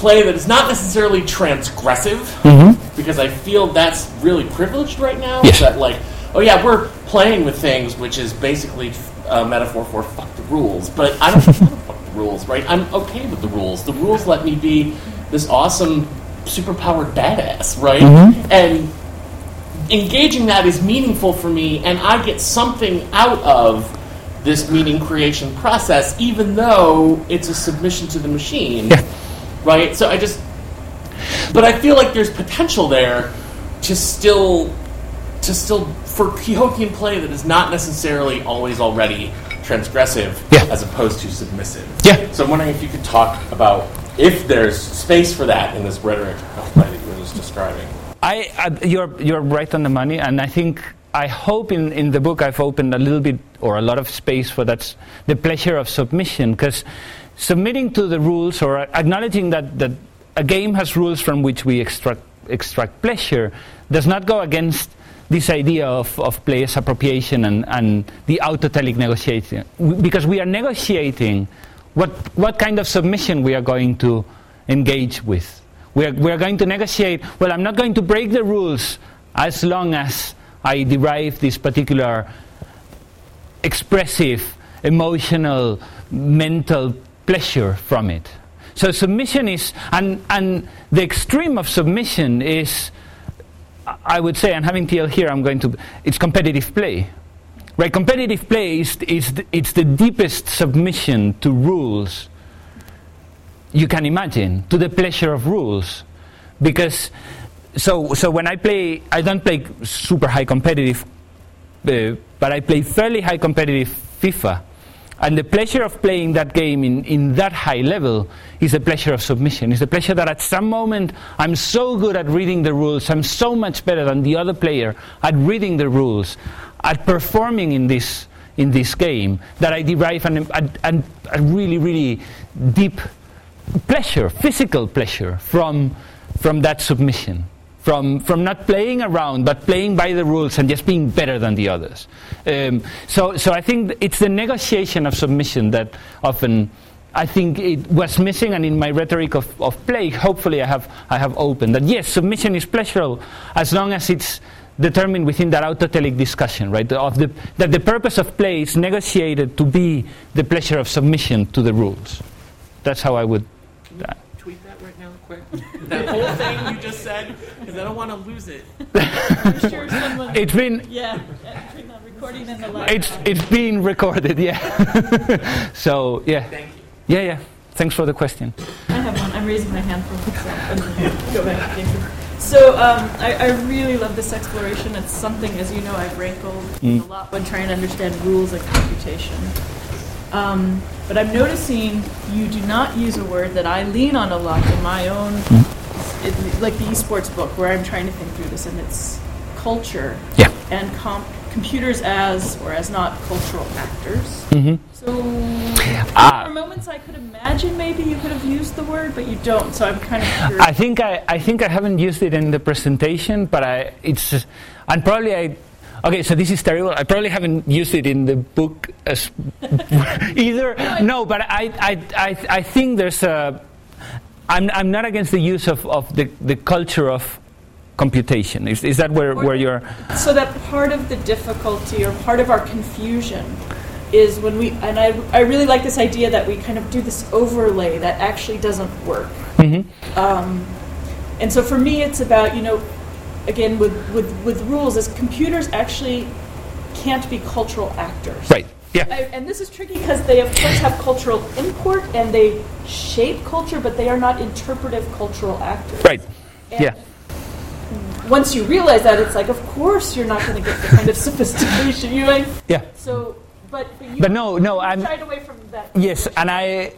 play that is not necessarily transgressive, mm-hmm. because I feel that's really privileged right now. Yes. That like, oh yeah, we're playing with things, which is basically a metaphor for fuck the rules. But I don't want fuck the rules, right? I'm okay with the rules. The rules let me be this awesome superpowered badass, right? Mm-hmm. And engaging that is meaningful for me, and I get something out of this meaning creation process, even though it's a submission to the machine, yeah. right? So I just, but I feel like there's potential there to still, to still for Quixotean play that is not necessarily always already transgressive yeah. as opposed to submissive. Yeah. So I'm wondering if you could talk about if there's space for that in this rhetoric that you were just describing. I, uh, you're, you're right on the money, and I think I hope in, in the book I've opened a little bit or a lot of space for that's the pleasure of submission, because submitting to the rules or acknowledging that, that a game has rules from which we extract, extract pleasure does not go against this idea of, of players' appropriation and, and the autotelic negotiation. Because we are negotiating what, what kind of submission we are going to engage with. We are, we are going to negotiate, well, I'm not going to break the rules as long as I derive this particular expressive, emotional, mental pleasure from it. so submission is, and, and the extreme of submission is, I would say, and having TL here, I'm going to, it's competitive play. Right, competitive play is, is the, it's the deepest submission to rules you can imagine, to the pleasure of rules. Because, so, so when I play, I don't play super high competitive, uh, but I play fairly high competitive FIFA. And the pleasure of playing that game in, in that high level is the pleasure of submission. It's the pleasure that at some moment I'm so good at reading the rules, I'm so much better than the other player at reading the rules, at performing in this, in this game, that I derive an, an, a really, really deep pleasure, physical pleasure, from, from that submission from, from not playing around, but playing by the rules and just being better than the others. Um, so, so I think it's the negotiation of submission that often I think it was missing, and in my rhetoric of, of play, hopefully I have, I have opened that yes, submission is pleasurable as long as it's determined within that autotelic discussion, right? Of the, that the purpose of play is negotiated to be the pleasure of submission to the rules. That's how I would. Uh, Tweet that right now, quick. that whole thing you just said, because I don't want to lose it. I'm sure it's been Yeah, yeah, between the recording and the live. it's it's being recorded, yeah. so yeah, Thank you. yeah, yeah. Thanks for the question. I have one. I'm raising my hand for myself. and Go back. So um, I, I really love this exploration. It's something, as you know, I've rankled Mm. a lot when trying to understand rules and computation. Um, but I'm noticing you do not use a word that I lean on a lot in my own, it, like the esports book, where I'm trying to think through this, and it's culture Yeah. and com- computers as or as not cultural actors. hmm Ah. there are moments I could imagine maybe you could have used the word, but you don't. So I'm kind of curious. I think I, I think I haven't used it in the presentation, but I it's and probably I. Okay, so this is terrible. I probably haven't used it in the book as either. No, but I, I, I, I think there's a. I'm, I'm not against the use of, of the, the culture of computation. Is, is that where, where you're. so that part of the difficulty or part of our confusion is when we and I, I really like this idea that we kind of do this overlay that actually doesn't work. Mhm. Um, and so for me, it's about you know, again with with with rules, is computers actually can't be cultural actors. Right. Yeah. I, and this is tricky because they, of course, have cultural import and they shape culture, but they are not interpretive cultural actors. Right. And Yeah. Once you realize that, it's like, of course, you're not going to get the kind of sophistication you like. Yeah. So, but but, you, But no, no, I'm- shied away from that. Yes, and I,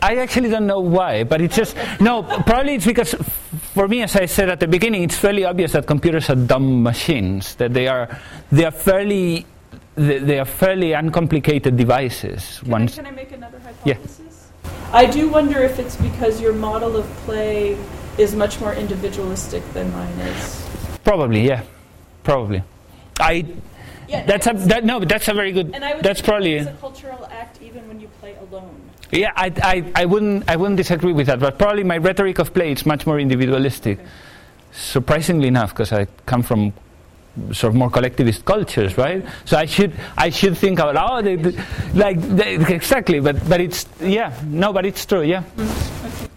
I actually don't know why, but it's just no. Probably it's because, for me, as I said at the beginning, it's fairly obvious that computers are dumb machines. That they are, they are fairly, they, they are fairly uncomplicated devices. Can I, can I make another Yeah. hypothesis? I do wonder if it's because your model of play is much more individualistic than mine is. probably, yeah, probably. I. Yeah, That's a that, no, but that's a very good. And I would That's probably. it's a cultural act even when you play alone. Yeah, I, I, I wouldn't I wouldn't disagree with that, but probably my rhetoric of play is much more individualistic. Okay. Surprisingly enough, because I come from sort of more collectivist cultures, right? So I should I should think about oh, they, they- like they, exactly, but but it's yeah, no, but it's true, yeah,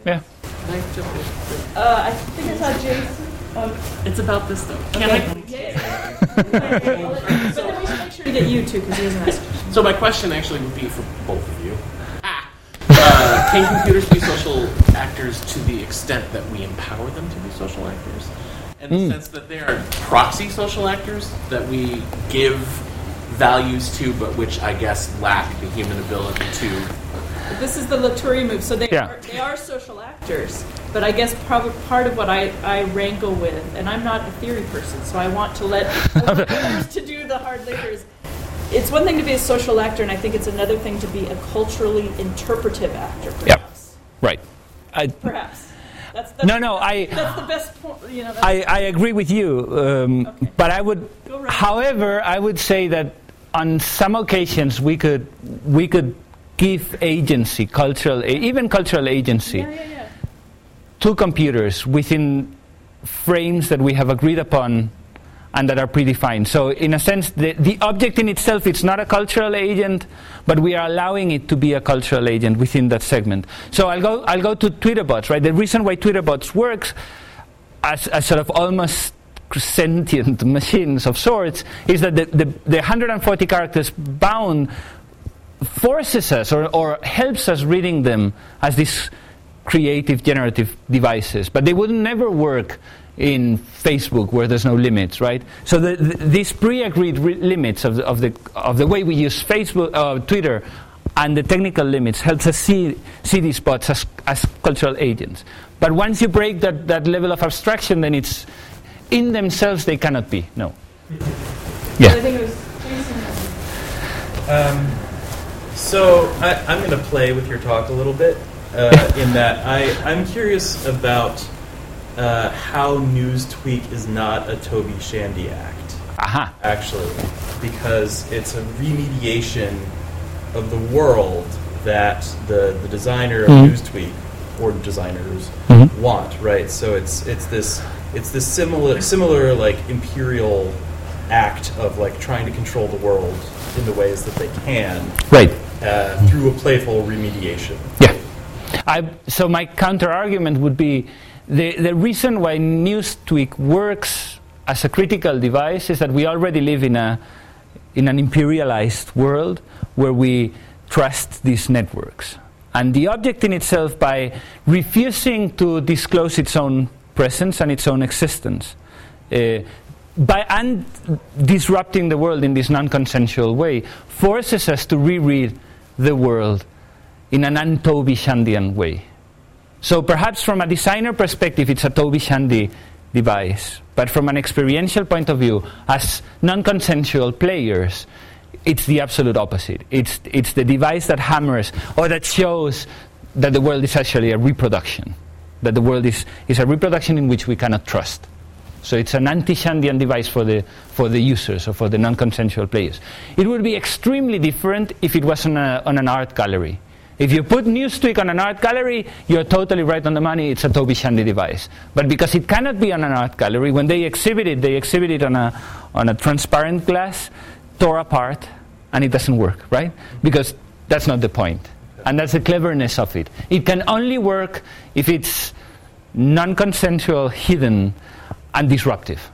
yeah. Can I jump in? Uh, I think I saw Jason. Um, It's about this though. Can okay. I? Yeah. but then we should make sure to get you too, because he hasn't asked. So my question actually would be for both of you. Ah. Uh, can computers be social actors to the extent that we empower them to be social actors? In the sense that they are proxy social actors that we give values to, but which I guess lack the human ability to. This is the Laturi move. So they Yeah. are, they are social actors, but I guess prob- part of what I, I wrangle with, and I'm not a theory person, so I want to let to do the hard labor. It's one thing to be a social actor, and I think it's another thing to be a culturally interpretive actor. Perhaps. Right. I, Perhaps. That's, that's No, no, I- That's the best point. You know. I, I agree with you, um, Okay. but I would, right. however, I would say that on some occasions we could we could give agency, cultural, even cultural agency, yeah, yeah, yeah. to computers within frames that we have agreed upon and that are predefined. So, in a sense, the, the object in itself it's not a cultural agent, but we are allowing it to be a cultural agent within that segment. So, I'll go, I'll go to Twitterbots, right? The reason why Twitterbots works as, as sort of almost sentient machines of sorts is that the, the, the 140 characters bound forces us or, or helps us reading them as these creative generative devices. But they would never work in Facebook where there's no limits, right? So the, the, these pre-agreed re- limits of the, of, the, of the way we use Facebook, uh, Twitter, and the technical limits helps us see, see these bots as, as cultural agents. But once you break that, that level of abstraction, then it's in themselves they cannot be. No. Yeah. I think it was Jason. Um, so I, I'm going to play with your talk a little bit uh, in that I, I'm curious about uh, how Newstweek is not a Toby Shandy act, Aha. actually, because it's a remediation of the world that the, the designer of Mhm. Newstweek or designers Mhm. want, right? So it's it's this it's this similar similar like imperial act of like trying to control the world in the ways that they can Right. uh, through a playful remediation. Yeah. I, so my counter argument would be the, the reason why Newstweek works as a critical device is that we already live in, a, in an imperialized world where we trust these networks. And the object in itself, by refusing to disclose its own presence and its own existence, uh, by and disrupting the world in this non-consensual way, forces us to reread the world in an un-Toby Shandian way. So perhaps from a designer perspective, it's a Toby Shandy device. But from an experiential point of view, as non-consensual players, it's the absolute opposite. It's, it's the device that hammers or that shows that the world is actually a reproduction, that the world is, is a reproduction in which we cannot trust. So it's an anti-Shandian device for the, for the users or for the non-consensual players. It would be extremely different if it was on, a, on an art gallery. If you put Newstweek on an art gallery, you're totally right on the money, it's a Toby Shandy device. But because it cannot be on an art gallery, when they exhibit it, they exhibit it on a, on a transparent glass, tore apart, and it doesn't work, right? Because that's not the point. And that's the cleverness of it. It can only work if it's non-consensual, hidden, and disruptive.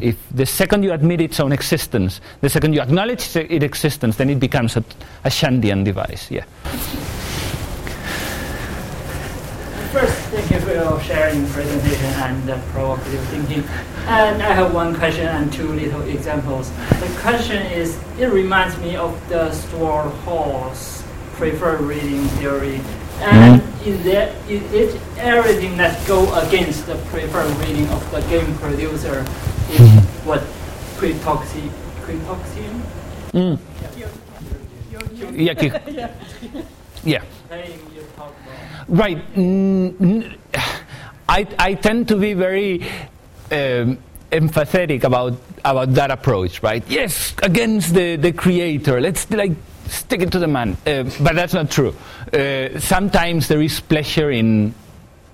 If the second you admit its own existence, the second you acknowledge its existence, then it becomes a, a Shandian device. Yeah. First, thank you for sharing presentation and uh, provocative thinking. And I have one question and two little examples. The question is, it reminds me of the Stuart Hall's preferred reading theory. And is there is it everything that go against the preferred reading of the game producer is what pretoxi pretoxium? Mm. Yeah, yeah. yeah. Playing you talk about. Right. Mm, I, I tend to be very um, empathetic about about that approach, right? Yes, against the, the creator. Let's like stick it to the man. Uh, but that's not true. Uh, sometimes there is pleasure in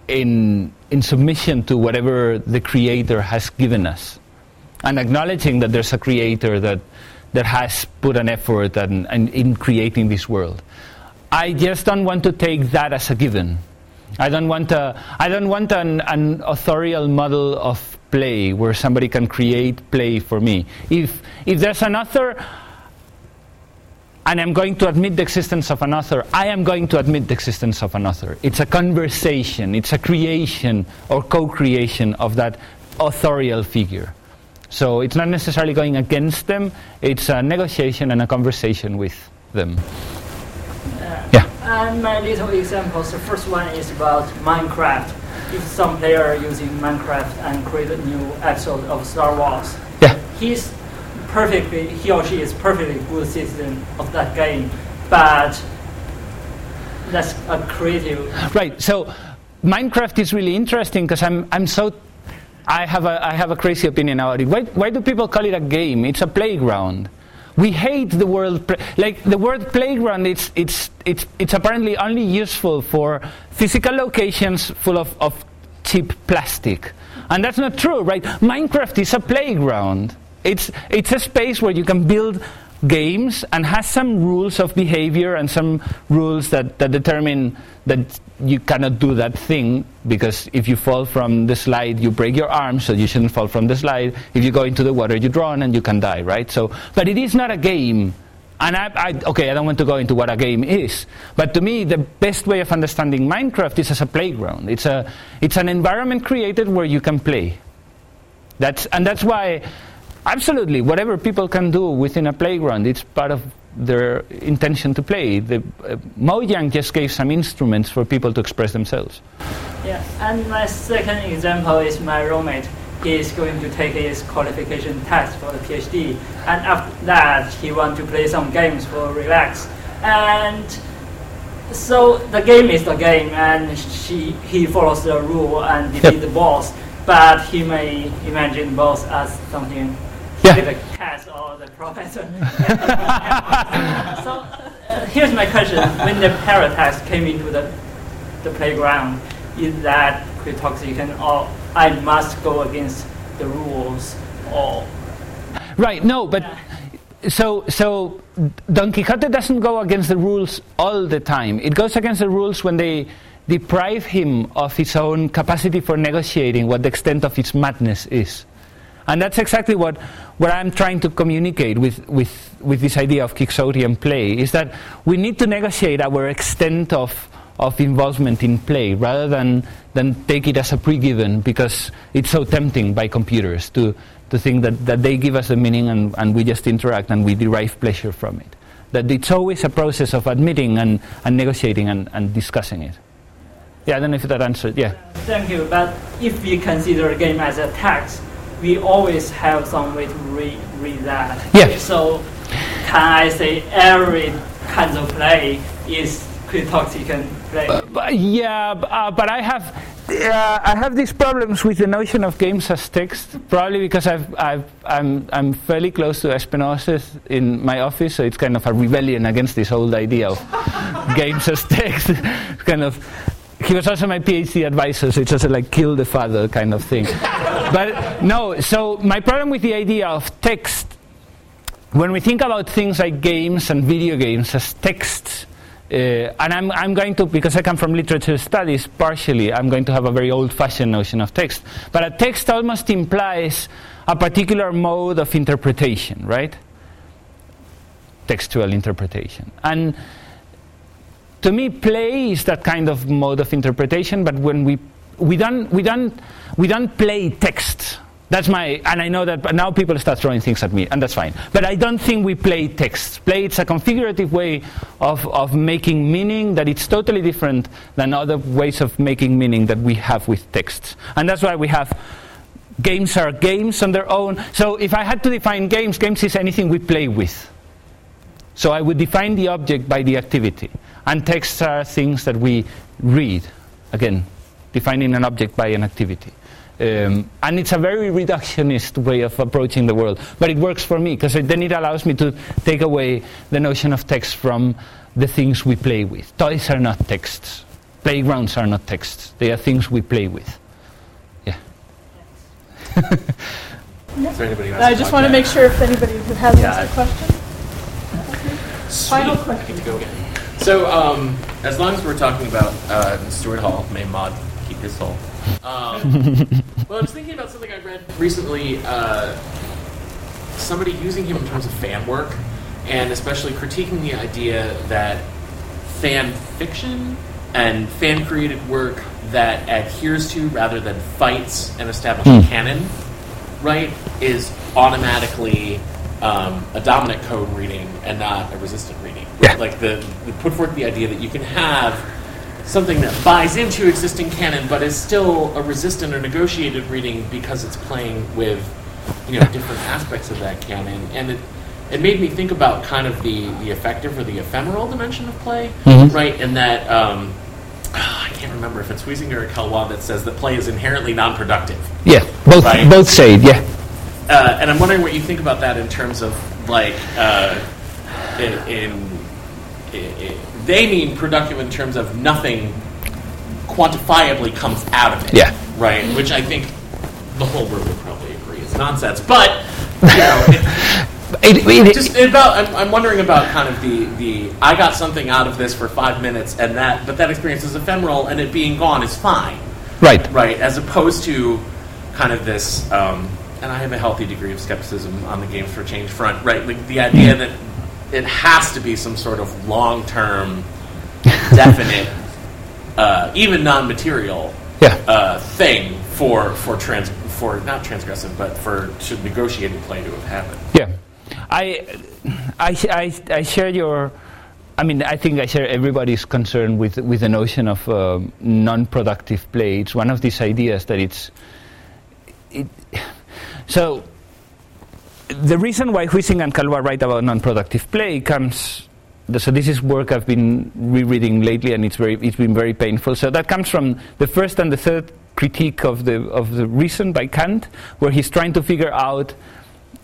in in submission to whatever the creator has given us, and acknowledging that there's a creator that that has put an effort and, and in creating this world. I just don't want to take that as a given. I don't want a, I don't want an, an authorial model of play where somebody can create play for me. If if there's an author and I'm going to admit the existence of an author, I am going to admit the existence of an author. It's a conversation, it's a creation or co-creation of that authorial figure. So it's not necessarily going against them, it's a negotiation and a conversation with them. Yeah. And my little examples, the first one is about Minecraft. If some player using Minecraft and create a new episode of Star Wars, Yeah. he's perfectly, he or she is perfectly good citizen of that game, but that's a creative. Right. So Minecraft is really interesting because I'm I'm so I have a I have a crazy opinion about it. Why why do people call it a game? It's a playground. We hate the word like the word playground. It's it's it's it's apparently only useful for physical locations full of, of cheap plastic, and that's not true, right? Minecraft is a playground. It's, it's a space where you can build games and has some rules of behavior and some rules that, that determine that you cannot do that thing because if you fall from the slide you break your arm so you shouldn't fall from the slide. If you go into the water you drown and you can die right? So but it is not a game. And I, I, okay i don't want to go into what a game is. But to me the best way of understanding minecraft is as a playground. It's a it's an environment created where you can play. That's and that's why absolutely whatever people can do within a playground it's part of their intention to play the uh, mojang just gave some instruments for people to express themselves Yeah, and my second example is my roommate. He is going to take his qualification test for the PhD, and after that, he want to play some games for relax. And so the game is the game, and she, he follows the rule and defeat the boss. But he may imagine boss as something Yeah. like a cat or the professor. so uh, here's my question: When the Paratex came into the the playground, is that Quixotean or I must go against the rules or Right, no, but so so Don Quixote doesn't go against the rules all the time. It goes against the rules when they deprive him of his own capacity for negotiating what the extent of his madness is. And that's exactly what, what I'm trying to communicate with, with, with this idea of Quixotean play, is that we need to negotiate our extent of, of involvement in play rather than, than take it as a pre-given because it's so tempting by computers to, to think that, that they give us a meaning and, and we just interact and we derive pleasure from it. That it's always a process of admitting and, and negotiating and, and discussing it. Yeah, I don't know if that answered. Yeah. Thank you. But if we consider a game as a text, we always have some way to read, read that. Yeah. So can I say every kind of play is Quixotean play? But yeah, uh, but I have uh, I have these problems with the notion of games as text. Probably because I've, I've I'm I'm fairly close to Espen Aarseth in my office, so it's kind of a rebellion against this old idea of games as text. Kind of. He was also my PhD advisor, so it's also like kill the father kind of thing. but no, so my problem with the idea of text when we think about things like games and video games as texts, uh, and I'm, I'm going to, because I come from literature studies, partially, I'm going to have a very old fashioned notion of text. But a text almost implies a particular mode of interpretation, right? Textual interpretation. And to me, play is that kind of mode of interpretation, but when we, we, don't, we, don't, we don't play text. That's my, and I know that now people start throwing things at me, and that's fine. But I don't think we play text. Play, it's a configurative way of, of making meaning that it's totally different than other ways of making meaning that we have with texts. And that's why we have games are games on their own. So if I had to define games, games is anything we play with. So I would define the object by the activity. And texts are things that we read. Again, defining an object by an activity. Um, and it's a very reductionist way of approaching the world. But it works for me, because then it allows me to take away the notion of text from the things we play with. Toys are not texts. Playgrounds are not texts. They are things we play with. Yeah. Is there anybody who has I a just want to make sure if anybody who has Yeah, a question. Final Sweet. question. I get to go again. So, um, as long as we're talking about uh, Stuart Hall, may Maud keep his soul. Um, well, I was thinking about something I read recently. Uh, somebody using him in terms of fan work, and especially critiquing the idea that fan fiction and fan created work that adheres to rather than fights an established canon, right, is automatically um, a dominant code reading and not a resistant reading. Yeah. Like the, the put forth the idea that you can have something that buys into existing canon but is still a resistant or negotiated reading because it's playing with you know different aspects of that canon and it it made me think about kind of the the effective or the ephemeral dimension of play Mhm. right And that um, I can't remember if it's Huizinga or Caillois that says that play is inherently non-productive Yeah, both, Right. both say yeah. uh, and I'm wondering what you think about that in terms of like uh, in, in, they mean productive in terms of nothing quantifiably comes out of it. Yeah. Right. Which I think the whole room would probably agree is nonsense. But you know, It- it- it, just about I'm, I'm wondering about kind of the the I got something out of this for five minutes, and that but that experience is ephemeral, and it being gone is fine, right. right? As opposed to kind of this. Um, and I have a healthy degree of skepticism on the games for change front, right? Like the idea that it has to be some sort of long term, definite, uh, even non material Yeah. uh, thing for for trans for not transgressive, but for to negotiated play to have happened. Yeah, I, I, I, I share your. I mean, I think I share everybody's concern with with the notion of um, non-productive play. It's one of these ideas that it's. It, so, the reason why Huizinga and Caillois write about non-productive play comes. So this is work I've been rereading lately, and it's very, it's been very painful. So that comes from the first and the third critique of the of the reason by Kant, where he's trying to figure out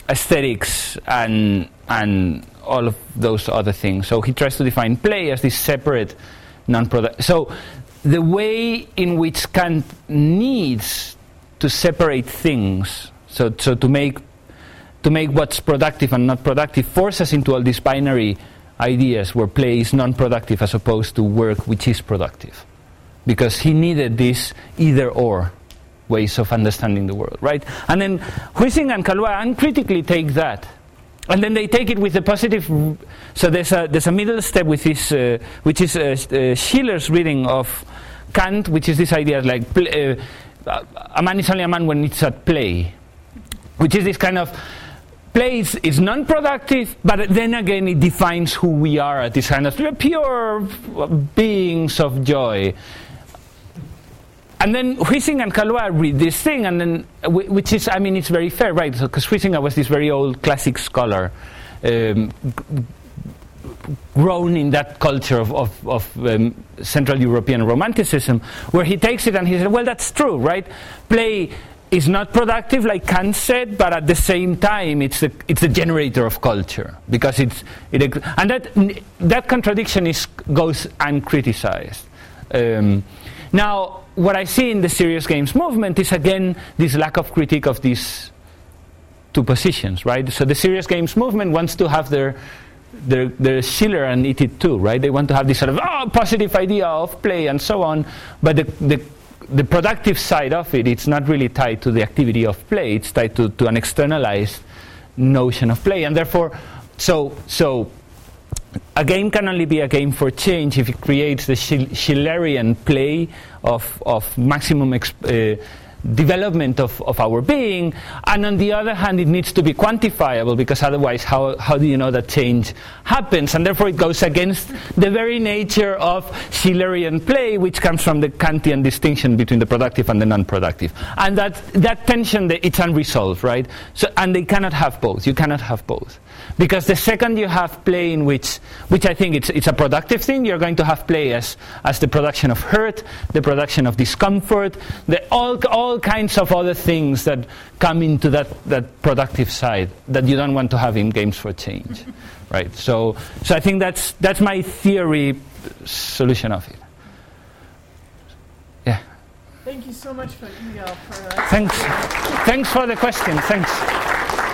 aesthetics and and all of those other things. So he tries to define play as this separate non-product. So the way in which Kant needs to separate things, so so to make to make what's productive and not productive, force us into all these binary ideas where play is non-productive as opposed to work which is productive, because he needed this either or ways of understanding the world, right? And then Huizinga and Caillois uncritically take that, and then they take it with a positive. So there's a there's a middle step with this, uh, which is uh, uh, Schiller's reading of Kant, which is this idea like uh, a man is only a man when it's at play, which is this kind of play is, non-productive, but then again it defines who we are at kind of pure beings of joy. And then Huizinga and Caillois read this thing, and then which is, I mean, it's very fair, right? Because so, Huizinga was this very old classic scholar, um, grown in that culture of, of, of um, Central European Romanticism, where he takes it and he said, well, that's true, right? Play is not productive, like Kant said, but at the same time, it's a, it's a generator of culture because it's it, and that that contradiction is goes uncriticized. Um, now, what I see in the serious games movement is again this lack of critique of these two positions, right? So the serious games movement wants to have their their, their Schiller and eat it too, right? They want to have this sort of oh, positive idea of play and so on, but the, the the productive side of it, it's not really tied to the activity of play. It's tied to, to an externalized notion of play, and therefore, so so a game can only be a game for change if it creates the Schillerian play of of maximum exp- uh, development of, of our being, and on the other hand, it needs to be quantifiable because otherwise, how, how do you know that change happens? And therefore, it goes against the very nature of Schillerian play, which comes from the Kantian distinction between the productive and the non productive. And that, that tension, it's unresolved, right? So, and they cannot have both. You cannot have both. Because the second you have play in which, which I think it's, it's a productive thing, you're going to have play as, as the production of hurt, the production of discomfort, the, all, all kinds of other things that come into that, that productive side that you don't want to have in games for change. right? So, so I think that's, that's my theory solution of it. Yeah. Thank you so much for Miguel for uh, Thanks. Thanks for the question. Thanks.